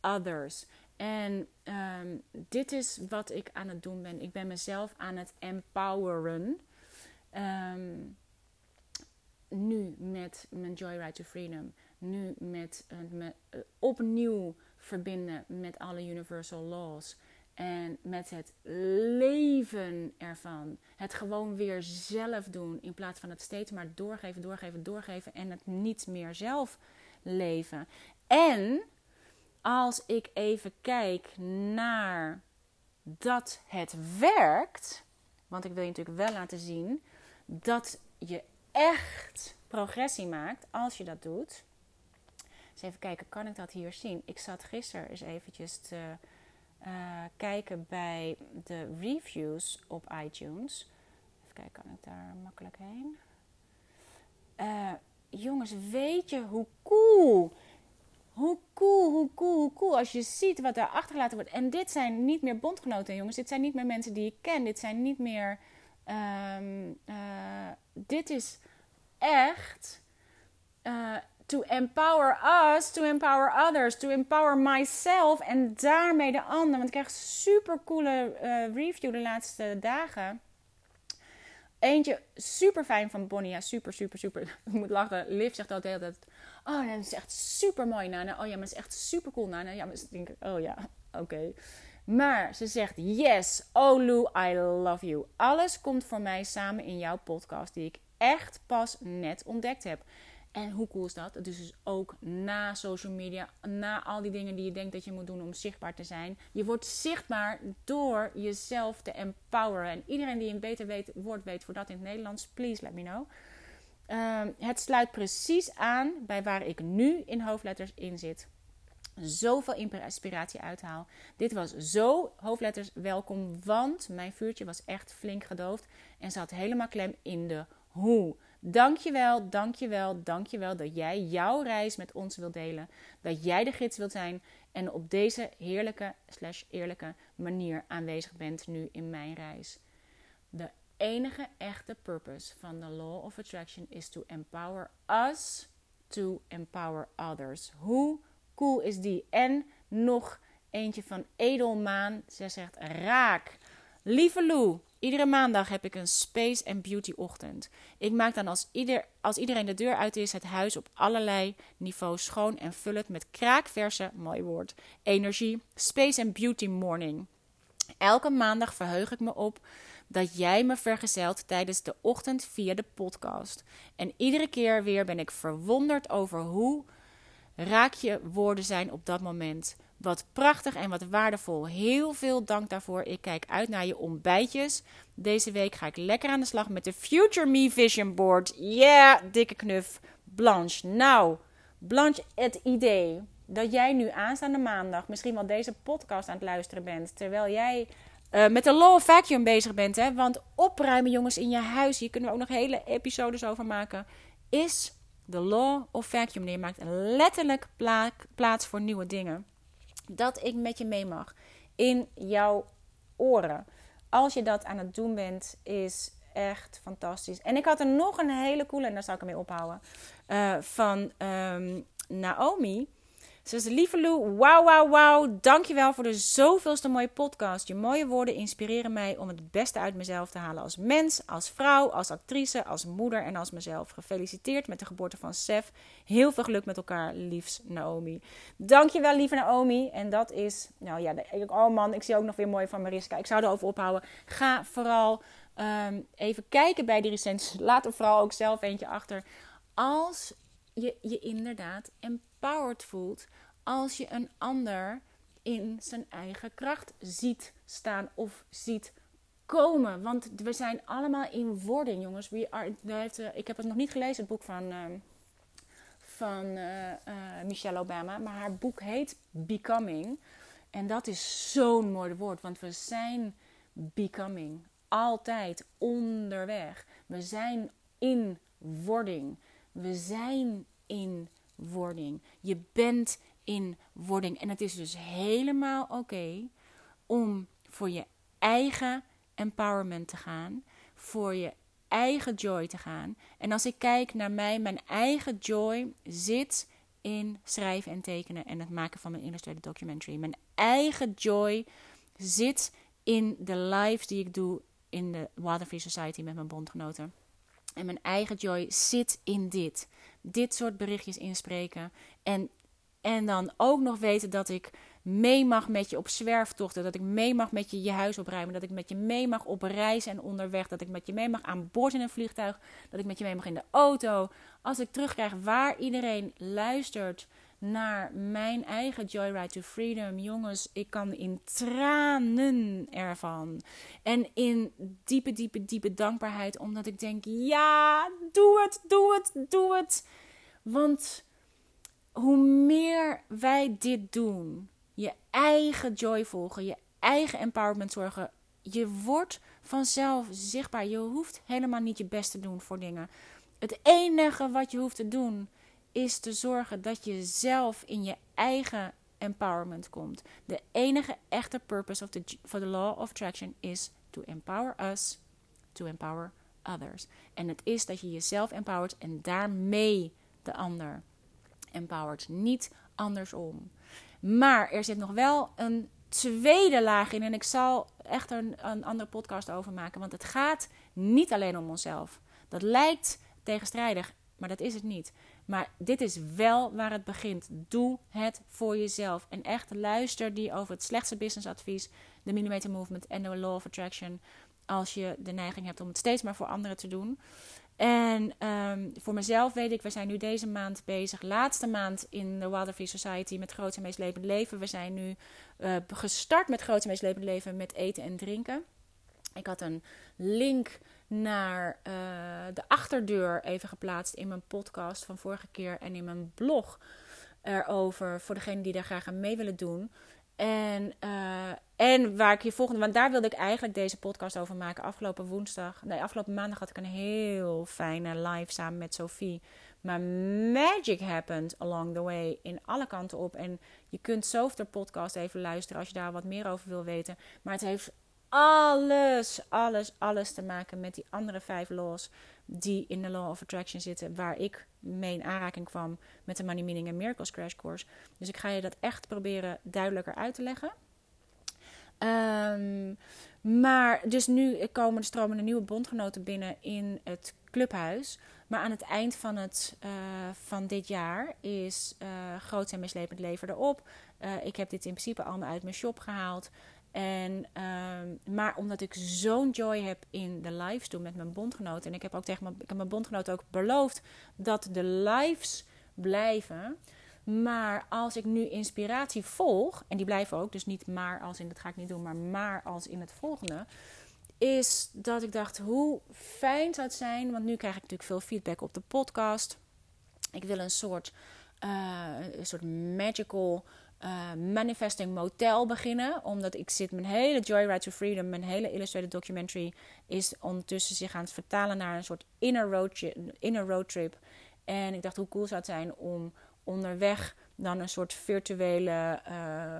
S1: others. En um, dit is wat ik aan het doen ben. Ik ben mezelf aan het empoweren. Um, nu met mijn Joyride to Freedom. Nu met, met uh, opnieuw verbinden met alle universal laws. En met het leven ervan. Het gewoon weer zelf doen. In plaats van het steeds maar doorgeven, doorgeven, doorgeven. En het niet meer zelf leven. En als ik even kijk naar dat het werkt. Want ik wil je natuurlijk wel laten zien dat je echt progressie maakt als je dat doet. Dus even kijken, kan ik dat hier zien? Ik zat gisteren eens eventjes te uh, kijken bij de reviews op iTunes. Even kijken, kan ik daar makkelijk heen? Uh, jongens, weet je hoe cool hoe cool, hoe cool, hoe cool. Als je ziet wat daar achtergelaten wordt. En dit zijn niet meer bondgenoten, jongens. Dit zijn niet meer mensen die ik ken. Dit zijn niet meer. Um, uh, dit is echt uh, to empower us, to empower others, to empower myself en daarmee de ander. Want ik krijg super coole uh, review de laatste dagen. Eentje super fijn van Bonnie. Ja, super, super, super. <laughs> Ik moet lachen. Liv zegt altijd dat. Oh, dat is echt super mooi, Nana. Oh ja, maar is echt super cool, Nana. Ja, maar ik denk, oh ja, oké. Maar ze zegt: Yes, oh Lou, I love you. Alles komt voor mij samen in jouw podcast, die ik echt pas net ontdekt heb. En hoe cool is dat? Dus, ook na social media, na al die dingen die je denkt dat je moet doen om zichtbaar te zijn. Je wordt zichtbaar door jezelf te empoweren. En iedereen die een beter weet, woord weet voor dat in het Nederlands, please let me know. Ehm, het sluit precies aan bij waar ik nu in hoofdletters in zit. Zoveel inspiratie uithaal. Dit was zo hoofdletters welkom, want mijn vuurtje was echt flink gedoofd. En zat helemaal klem in de hoe. Dankjewel, dankjewel, dankjewel dat jij jouw reis met ons wilt delen. Dat jij de gids wilt zijn en op deze heerlijke slash eerlijke manier aanwezig bent nu in mijn reis. De enige echte purpose van de Law of Attraction is to empower us to empower others. Hoe cool is die? En nog eentje van Edelmaan. Ze zegt raak. Lieve Lou, Iedere maandag heb ik een Space and Beauty ochtend. Ik maak dan als, ieder, als iedereen de deur uit is het huis op allerlei niveaus schoon en vul het met kraakverse, mooi woord, energie. Space and Beauty Morning. Elke maandag verheug ik me op dat jij me vergezelt tijdens de ochtend via de podcast. En iedere keer weer ben ik verwonderd over hoe raak je woorden zijn op dat moment. Wat prachtig en wat waardevol. Heel veel dank daarvoor. Ik kijk uit naar je ontbijtjes. Deze week ga ik lekker aan de slag met de Future Me Vision Board. Yeah, dikke knuf. Blanche. Nou, Blanche, het idee dat jij nu aanstaande maandag misschien wel deze podcast aan het luisteren bent. Terwijl jij uh, met de Law of Vacuum bezig bent. Hè? Want opruimen, jongens, in je huis. Hier kunnen we ook nog hele episodes over maken. Is de Law of Vacuum. Je maakt letterlijk plaats voor nieuwe dingen dat ik met je mee mag in jouw oren. Als je dat aan het doen bent, is echt fantastisch. En ik had er nog een hele coole, en daar zal ik ermee ophouden, uh, van um, Naomi. Zegt, lieve Lou, wauw, wauw, wauw. Dankjewel voor de zoveelste mooie podcast. Je mooie woorden inspireren mij om het beste uit mezelf te halen. Als mens, als vrouw, als actrice, als moeder en als mezelf. Gefeliciteerd met de geboorte van Sef. Heel veel geluk met elkaar, liefs Naomi. Dankjewel, lieve Naomi. En dat is, nou ja, oh man, ik zie ook nog weer mooi van Mariska. Ik zou erover ophouden. Ga vooral um, even kijken bij die recensies. Laat er vooral ook zelf eentje achter. Als je je inderdaad empowered voelt als je een ander in zijn eigen kracht ziet staan of ziet komen. Want we zijn allemaal in wording, jongens. We are, uh, ik heb het nog niet gelezen, het boek van, uh, van uh, Michelle Obama. Maar haar boek heet Becoming. En dat is zo'n mooi woord, want we zijn becoming. Altijd onderweg. We zijn in wording. We zijn in wording. Je bent in wording. En het is dus helemaal oké om voor je eigen empowerment te gaan, voor je eigen joy te gaan. En als ik kijk naar mij, mijn eigen joy zit in schrijven en tekenen en het maken van mijn illustrated documentary. Mijn eigen joy zit in de lives die ik doe in de Waterfree Society met mijn bondgenoten. En mijn eigen joy zit in dit. Dit soort berichtjes inspreken. En en dan ook nog weten dat ik mee mag met je op zwerftochten. Dat ik mee mag met je je huis opruimen. Dat ik met je mee mag op reis en onderweg. Dat ik met je mee mag aan boord in een vliegtuig. Dat ik met je mee mag in de auto. Als ik terugkrijg waar iedereen luistert naar mijn eigen Joyride to Freedom. Jongens, ik kan in tranen ervan. En in diepe, diepe, diepe dankbaarheid. Omdat ik denk, ja, doe het, doe het, doe het. Want hoe meer wij dit doen, je eigen joy volgen, je eigen empowerment zorgen, je wordt vanzelf zichtbaar. Je hoeft helemaal niet je best te doen voor dingen. Het enige wat je hoeft te doen is te zorgen dat je zelf in je eigen empowerment komt. De enige echte purpose of the, for the law of attraction is to empower us, to empower others. En het is dat je jezelf empowert en daarmee de ander. empowered. Niet andersom. Maar er zit nog wel een tweede laag in. En ik zal echt een, een andere podcast over maken. Want het gaat niet alleen om onszelf. Dat lijkt tegenstrijdig, maar dat is het niet. Maar dit is wel waar het begint. Doe het voor jezelf. En echt luister die over het slechtste businessadvies, de Millimeter Movement en de Law of Attraction. Als je de neiging hebt om het steeds maar voor anderen te doen. En um, voor mezelf weet ik, we zijn nu deze maand bezig, laatste maand in de Wilder Society met Groot en Meest Levend Leven. We zijn nu uh, gestart met Groot en Meest Levend Leven met eten en drinken. Ik had een link naar uh, de achterdeur even geplaatst in mijn podcast van vorige keer en in mijn blog erover voor degenen die daar graag aan mee willen doen. En, uh, en waar ik je volgende, want daar wilde ik eigenlijk deze podcast over maken. Afgelopen woensdag, nee, afgelopen maandag had ik een heel fijne live samen met Sophie. Maar magic happened along the way in alle kanten op. En je kunt zo de podcast even luisteren als je daar wat meer over wil weten. Maar het heeft alles, alles, alles te maken met die andere vijf laws die in de Law of Attraction zitten, waar ik mee in aanraking kwam met de Money Meaning en Miracles Crash Course. Dus ik ga je dat echt proberen duidelijker uit te leggen. Um, maar dus nu komen stromen de nieuwe bondgenoten binnen in het clubhuis. Maar aan het eind van, het, uh, van dit jaar is uh, Groot en Mislepend Leven erop. Uh, ik heb dit in principe allemaal uit mijn shop gehaald. En, uh, maar omdat ik zo'n joy heb in de lives doen met mijn bondgenoten. En ik heb ook tegen mijn, bondgenoten ook beloofd dat de lives blijven. Maar als ik nu inspiratie volg, en die blijven ook, dus niet maar als in dat ga ik niet doen, maar maar als in het volgende. Is dat ik dacht, hoe fijn zou het zijn, want nu krijg ik natuurlijk veel feedback op de podcast. Ik wil een soort, uh, een soort magical uh, Manifesting Motel beginnen. Omdat ik zit mijn hele Joyride to Freedom, mijn hele illustrated documentary, is ondertussen zich aan het vertalen naar een soort inner road, inner road trip. En ik dacht, hoe cool zou het zijn om onderweg dan een soort virtuele uh,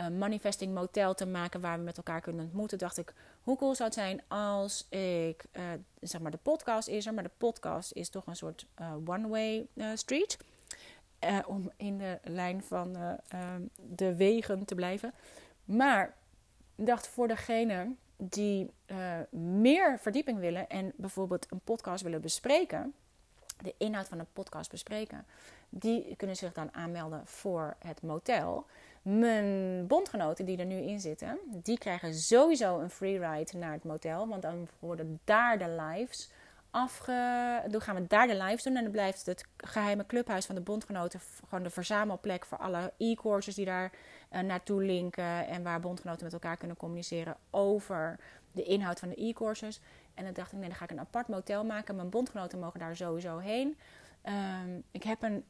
S1: uh, manifesting motel te maken waar we met elkaar kunnen ontmoeten. Dacht ik, hoe cool zou het zijn als ik, zeg maar, de podcast is er, maar de podcast is toch een soort one-way street. Uh, om in de lijn van uh, uh, de wegen te blijven. Maar ik dacht voor degene die meer verdieping willen en bijvoorbeeld een podcast willen bespreken, de inhoud van een podcast bespreken, die kunnen zich dan aanmelden voor het motel. Mijn bondgenoten die er nu in zitten, die krijgen sowieso een free ride naar het motel, want dan worden daar de lives afge... Dan gaan we daar de lives doen. En dan blijft het geheime clubhuis van de bondgenoten gewoon de verzamelplek voor alle e-courses die daar uh, naartoe linken. En waar bondgenoten met elkaar kunnen communiceren over de inhoud van de e-courses. En dan dacht ik, nee, dan ga ik een apart motel maken. Mijn bondgenoten mogen daar sowieso heen. Um, ik heb een,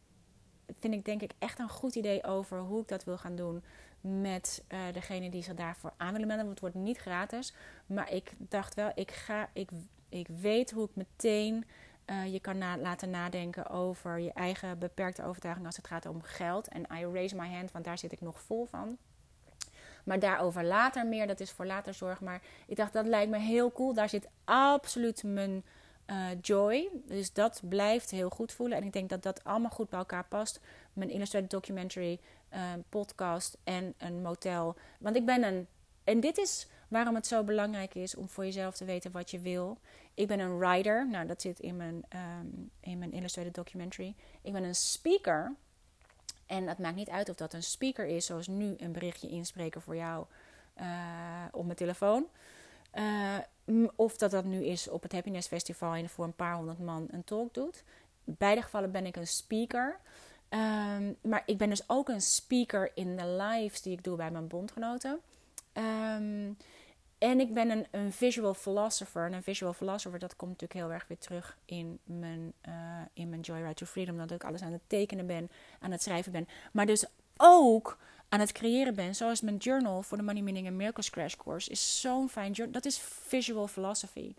S1: vind ik denk ik echt een goed idee over hoe ik dat wil gaan doen met uh, degene die zich daarvoor aan willen melden. Want het wordt niet gratis. Maar ik dacht wel, ik ga, ik ik weet hoe ik meteen uh, je kan laten nadenken over je eigen beperkte overtuiging als het gaat om geld. En I raise my hand, want daar zit ik nog vol van. Maar daarover later meer, dat is voor later zorg. Maar ik dacht, dat lijkt me heel cool. Daar zit absoluut mijn uh, joy. Dus dat blijft heel goed voelen. En ik denk dat dat allemaal goed bij elkaar past. Mijn illustrated documentary, uh, podcast en een motel. Want ik ben een. En dit is waarom het zo belangrijk is om voor jezelf te weten wat je wil. Ik ben een writer, nou dat zit in mijn, um, in mijn illustrated documentary. Ik ben een speaker. En het maakt niet uit of dat een speaker is, zoals nu een berichtje inspreken voor jou uh, op mijn telefoon. Uh, of dat dat nu is op het Happiness Festival en voor een paar honderd man een talk doet. In beide gevallen ben ik een speaker. Um, maar ik ben dus ook een speaker in de lives die ik doe bij mijn bondgenoten. Um, en ik ben een, een, visual philosopher. En een visual philosopher, dat komt natuurlijk heel erg weer terug in mijn, uh, in mijn Joyride to Freedom. Dat ik alles aan het tekenen ben, aan het schrijven ben. Maar dus ook aan het creëren ben. Zoals mijn journal voor de Money Meaning en Miracles Crash Course is zo'n fijn journal. Dat is visual philosophy.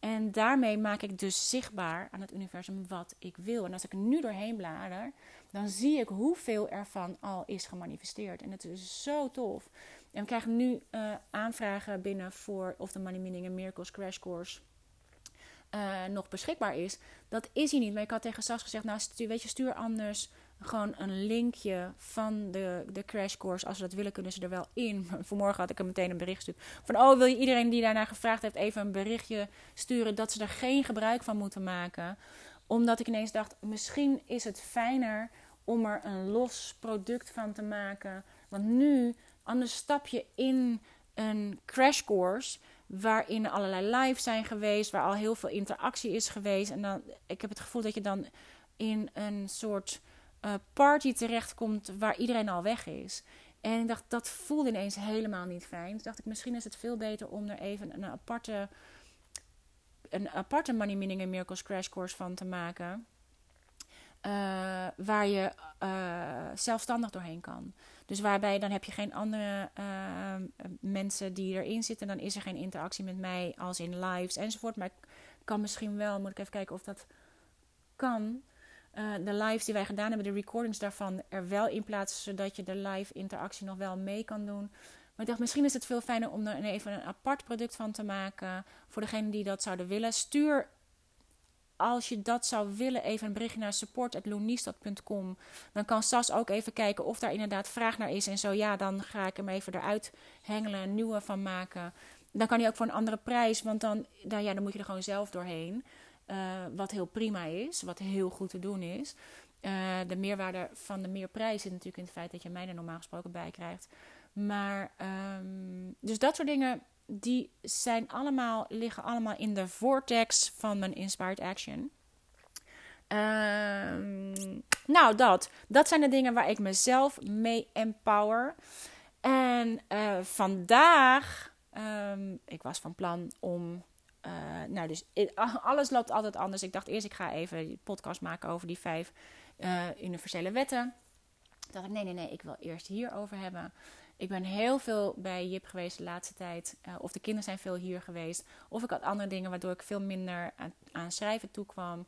S1: En daarmee maak ik dus zichtbaar aan het universum wat ik wil. En als ik nu doorheen blader, dan zie ik hoeveel ervan al is gemanifesteerd. En het is zo tof. En we krijgen nu uh, aanvragen binnen voor of de Money Meaning Miracles Crash Course uh, nog beschikbaar is. Dat is hij niet. Maar ik had tegen Sas gezegd, nou stuur, weet je, stuur anders gewoon een linkje van de, de crashcourse. Als ze dat willen, kunnen ze er wel in. <laughs> Vanmorgen had ik hem meteen een bericht gestuurd. Van, oh, wil je iedereen die daarna gevraagd heeft even een berichtje sturen... dat ze er geen gebruik van moeten maken? Omdat ik ineens dacht, misschien is het fijner om er een los product van te maken. Want nu, anders stap je in een crashcourse waarin allerlei live zijn geweest, waar al heel veel interactie is geweest. En dan, ik heb het gevoel dat je dan in een soort uh, party terechtkomt waar iedereen al weg is. En ik dacht, dat voelde ineens helemaal niet fijn. Toen dacht ik, misschien is het veel beter om er even een aparte, een aparte Money Meaning and Miracles Crash Course van te maken. Uh, waar je uh, zelfstandig doorheen kan. Dus waarbij dan heb je geen andere uh, mensen die erin zitten. Dan is er geen interactie met mij als in lives enzovoort. Maar ik kan misschien wel, moet ik even kijken of dat kan. Uh, de lives die wij gedaan hebben, de recordings daarvan, er wel in plaatsen. Zodat je de live interactie nog wel mee kan doen. Maar ik dacht, misschien is het veel fijner om er even een apart product van te maken. Voor degenen die dat zouden willen. Stuur als je dat zou willen, even een berichtje naar support.loeniestad.com. Dan kan Sas ook even kijken of daar inderdaad vraag naar is. En zo ja, dan ga ik hem even eruit hengelen, nieuwe van maken. Dan kan hij ook voor een andere prijs, want dan, nou ja, dan moet je er gewoon zelf doorheen. Uh, wat heel prima is, wat heel goed te doen is. Uh, de meerwaarde van de meerprijs zit natuurlijk in het feit dat je mij er normaal gesproken bij krijgt. Maar, um, dus dat soort dingen die zijn allemaal, liggen allemaal in de vortex van mijn inspired action. Um, nou, dat. Dat zijn de dingen waar ik mezelf mee empower. En uh, vandaag, um, ik was van plan om. Uh, nou, dus <laughs> alles loopt altijd anders. Ik dacht eerst, ik ga even een podcast maken over die vijf universele wetten. Toen dacht ik, nee, nee, nee, ik wil eerst hierover hebben. Ik ben heel veel bij Jip geweest de laatste tijd. Uh, of de kinderen zijn veel hier geweest. Of ik had andere dingen waardoor ik veel minder aan, aan schrijven toekwam.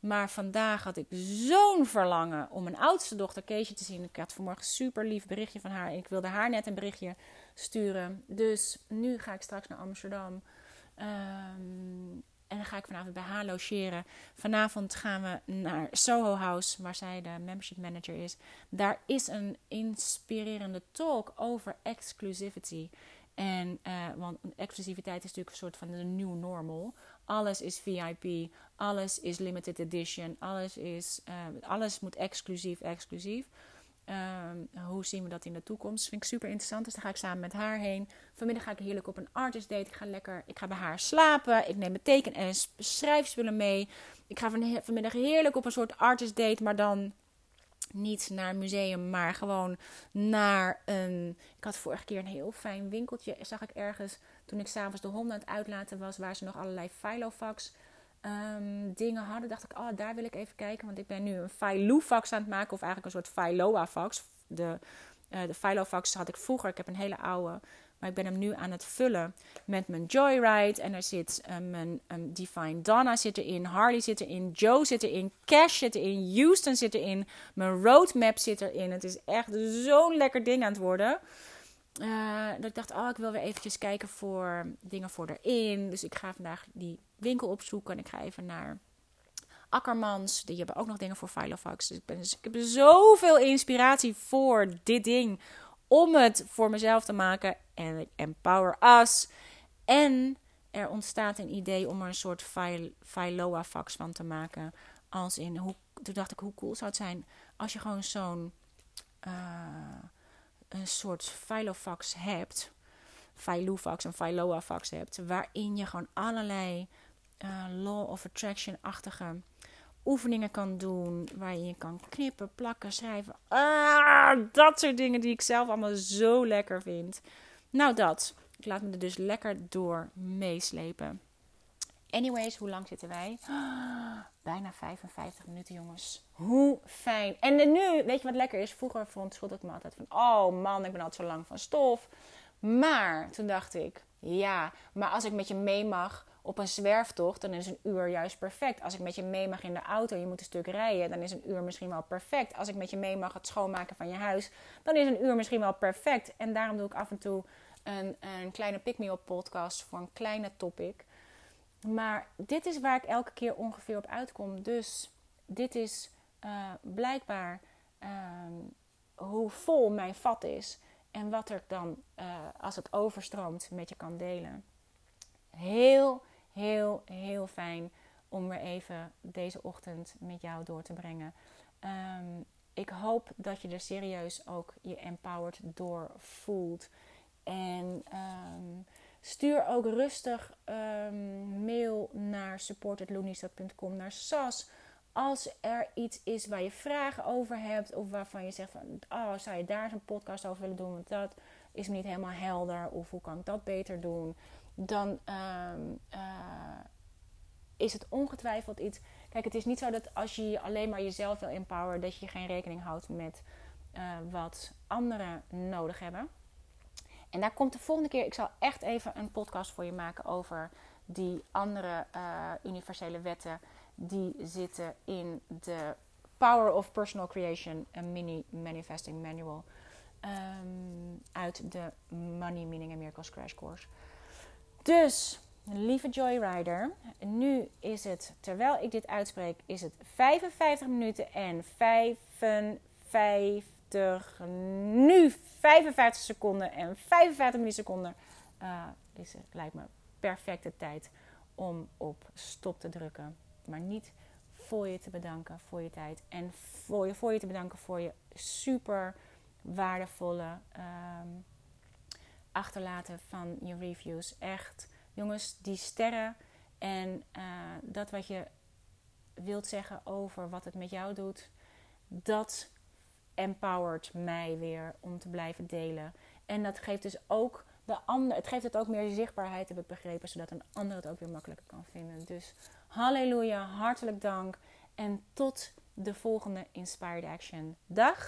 S1: Maar vandaag had ik zo'n verlangen om mijn oudste dochter Keesje te zien. Ik had vanmorgen super lief berichtje van haar. Ik wilde haar net een berichtje sturen. Dus nu ga ik straks naar Amsterdam. Um, en dan ga ik vanavond bij haar logeren. Vanavond gaan we naar Soho House, waar zij de membership manager is. Daar is een inspirerende talk over exclusivity. En, uh, want exclusiviteit is natuurlijk een soort van de new normal. Alles is VIP, alles is limited edition, alles, is, uh, alles moet exclusief, exclusief. Um, hoe zien we dat in de toekomst? Vind ik super interessant. Dus daar ga ik samen met haar heen. Vanmiddag ga ik heerlijk op een artist date. Ik ga lekker, ik ga bij haar slapen. Ik neem mijn teken- en schrijfspullen mee. Ik ga van, vanmiddag heerlijk op een soort artist date, maar dan niet naar een museum, maar gewoon naar een. Ik had vorige keer een heel fijn winkeltje. Zag ik ergens toen ik s'avonds de hond aan het uitlaten was, waar ze nog allerlei filofax um, dingen hadden, dacht ik, oh, daar wil ik even kijken. Want ik ben nu een Filofax aan het maken, of eigenlijk een soort Filoafax. De, uh, de Filofax had ik vroeger, ik heb een hele oude. Maar ik ben hem nu aan het vullen met mijn Joyride. En er zit um, mijn um, Divine Donna zit erin, Harley zit erin, Joe zit erin, Cash zit erin, Houston zit erin, mijn roadmap zit erin. Het is echt zo'n lekker ding aan het worden. Uh, dat ik dacht, oh, ik wil weer eventjes kijken voor dingen voor erin. Dus ik ga vandaag die winkel opzoeken. En ik ga even naar Akkermans. Die hebben ook nog dingen voor Filofax. Dus ik, dus ik heb zoveel inspiratie voor dit ding. Om het voor mezelf te maken. En empower us. En er ontstaat een idee om er een soort Filoa-fax van te maken. Als in, hoe, toen dacht ik, hoe cool zou het zijn als je gewoon zo'n... Uh, een soort filofax hebt, filofax en filoafax hebt, waarin je gewoon allerlei uh, law of attraction-achtige oefeningen kan doen, waar je kan knippen, plakken, schrijven. Ah, dat soort dingen die ik zelf allemaal zo lekker vind. Nou, dat. Ik laat me er dus lekker door meeslepen. Anyways, hoe lang zitten wij? bijna 55 minuten, jongens. Hoe fijn. En nu, weet je wat lekker is? Vroeger vond ik me altijd van... Oh man, ik ben altijd zo lang van stof. Maar toen dacht ik... Ja, maar als ik met je mee mag op een zwerftocht... dan is een uur juist perfect. Als ik met je mee mag in de auto... je moet een stuk rijden... dan is een uur misschien wel perfect. Als ik met je mee mag het schoonmaken van je huis... dan is een uur misschien wel perfect. En daarom doe ik af en toe een, een kleine pick-me-up podcast... voor een kleine topic... Maar dit is waar ik elke keer ongeveer op uitkom. Dus dit is uh, blijkbaar ehm, hoe vol mijn vat is en wat er dan, eh, als het overstroomt, met je kan delen. Heel, heel, heel fijn om weer even deze ochtend met jou door te brengen. Um, ik hoop dat je er serieus ook je empowered door voelt. En um, stuur ook rustig um, mail naar support.loonista.com, naar SAS. Als er iets is waar je vragen over hebt, of waarvan je zegt van, oh, zou je daar een podcast over willen doen, want dat is me niet helemaal helder, of hoe kan ik dat beter doen, dan um, uh, is het ongetwijfeld iets. Kijk, het is niet zo dat als je alleen maar jezelf wil empoweren, dat je geen rekening houdt met uh, wat anderen nodig hebben. En daar komt de volgende keer. Ik zal echt even een podcast voor je maken over die andere uh, universele wetten. Die zitten in de Power of Personal Creation, een mini manifesting manual. Um, uit de Money Meaning and Miracles Crash Course. Dus Lieve Joyrider, nu is het, terwijl ik dit uitspreek, is het 55 minuten en 55, nu 55 seconden en 55 milliseconden. Uh, is, lijkt me perfecte tijd om op stop te drukken. Maar niet voor je te bedanken voor je tijd. En voor je, voor je te bedanken voor je super waardevolle um, achterlaten van je reviews. Echt jongens, die sterren en uh, dat wat je wilt zeggen over wat het met jou doet, dat empowert mij weer om te blijven delen. En dat geeft dus ook de ander, het geeft het ook meer zichtbaarheid, heb ik begrepen, zodat een ander het ook weer makkelijker kan vinden. Dus halleluja, hartelijk dank en tot de volgende Inspired Action. Dag!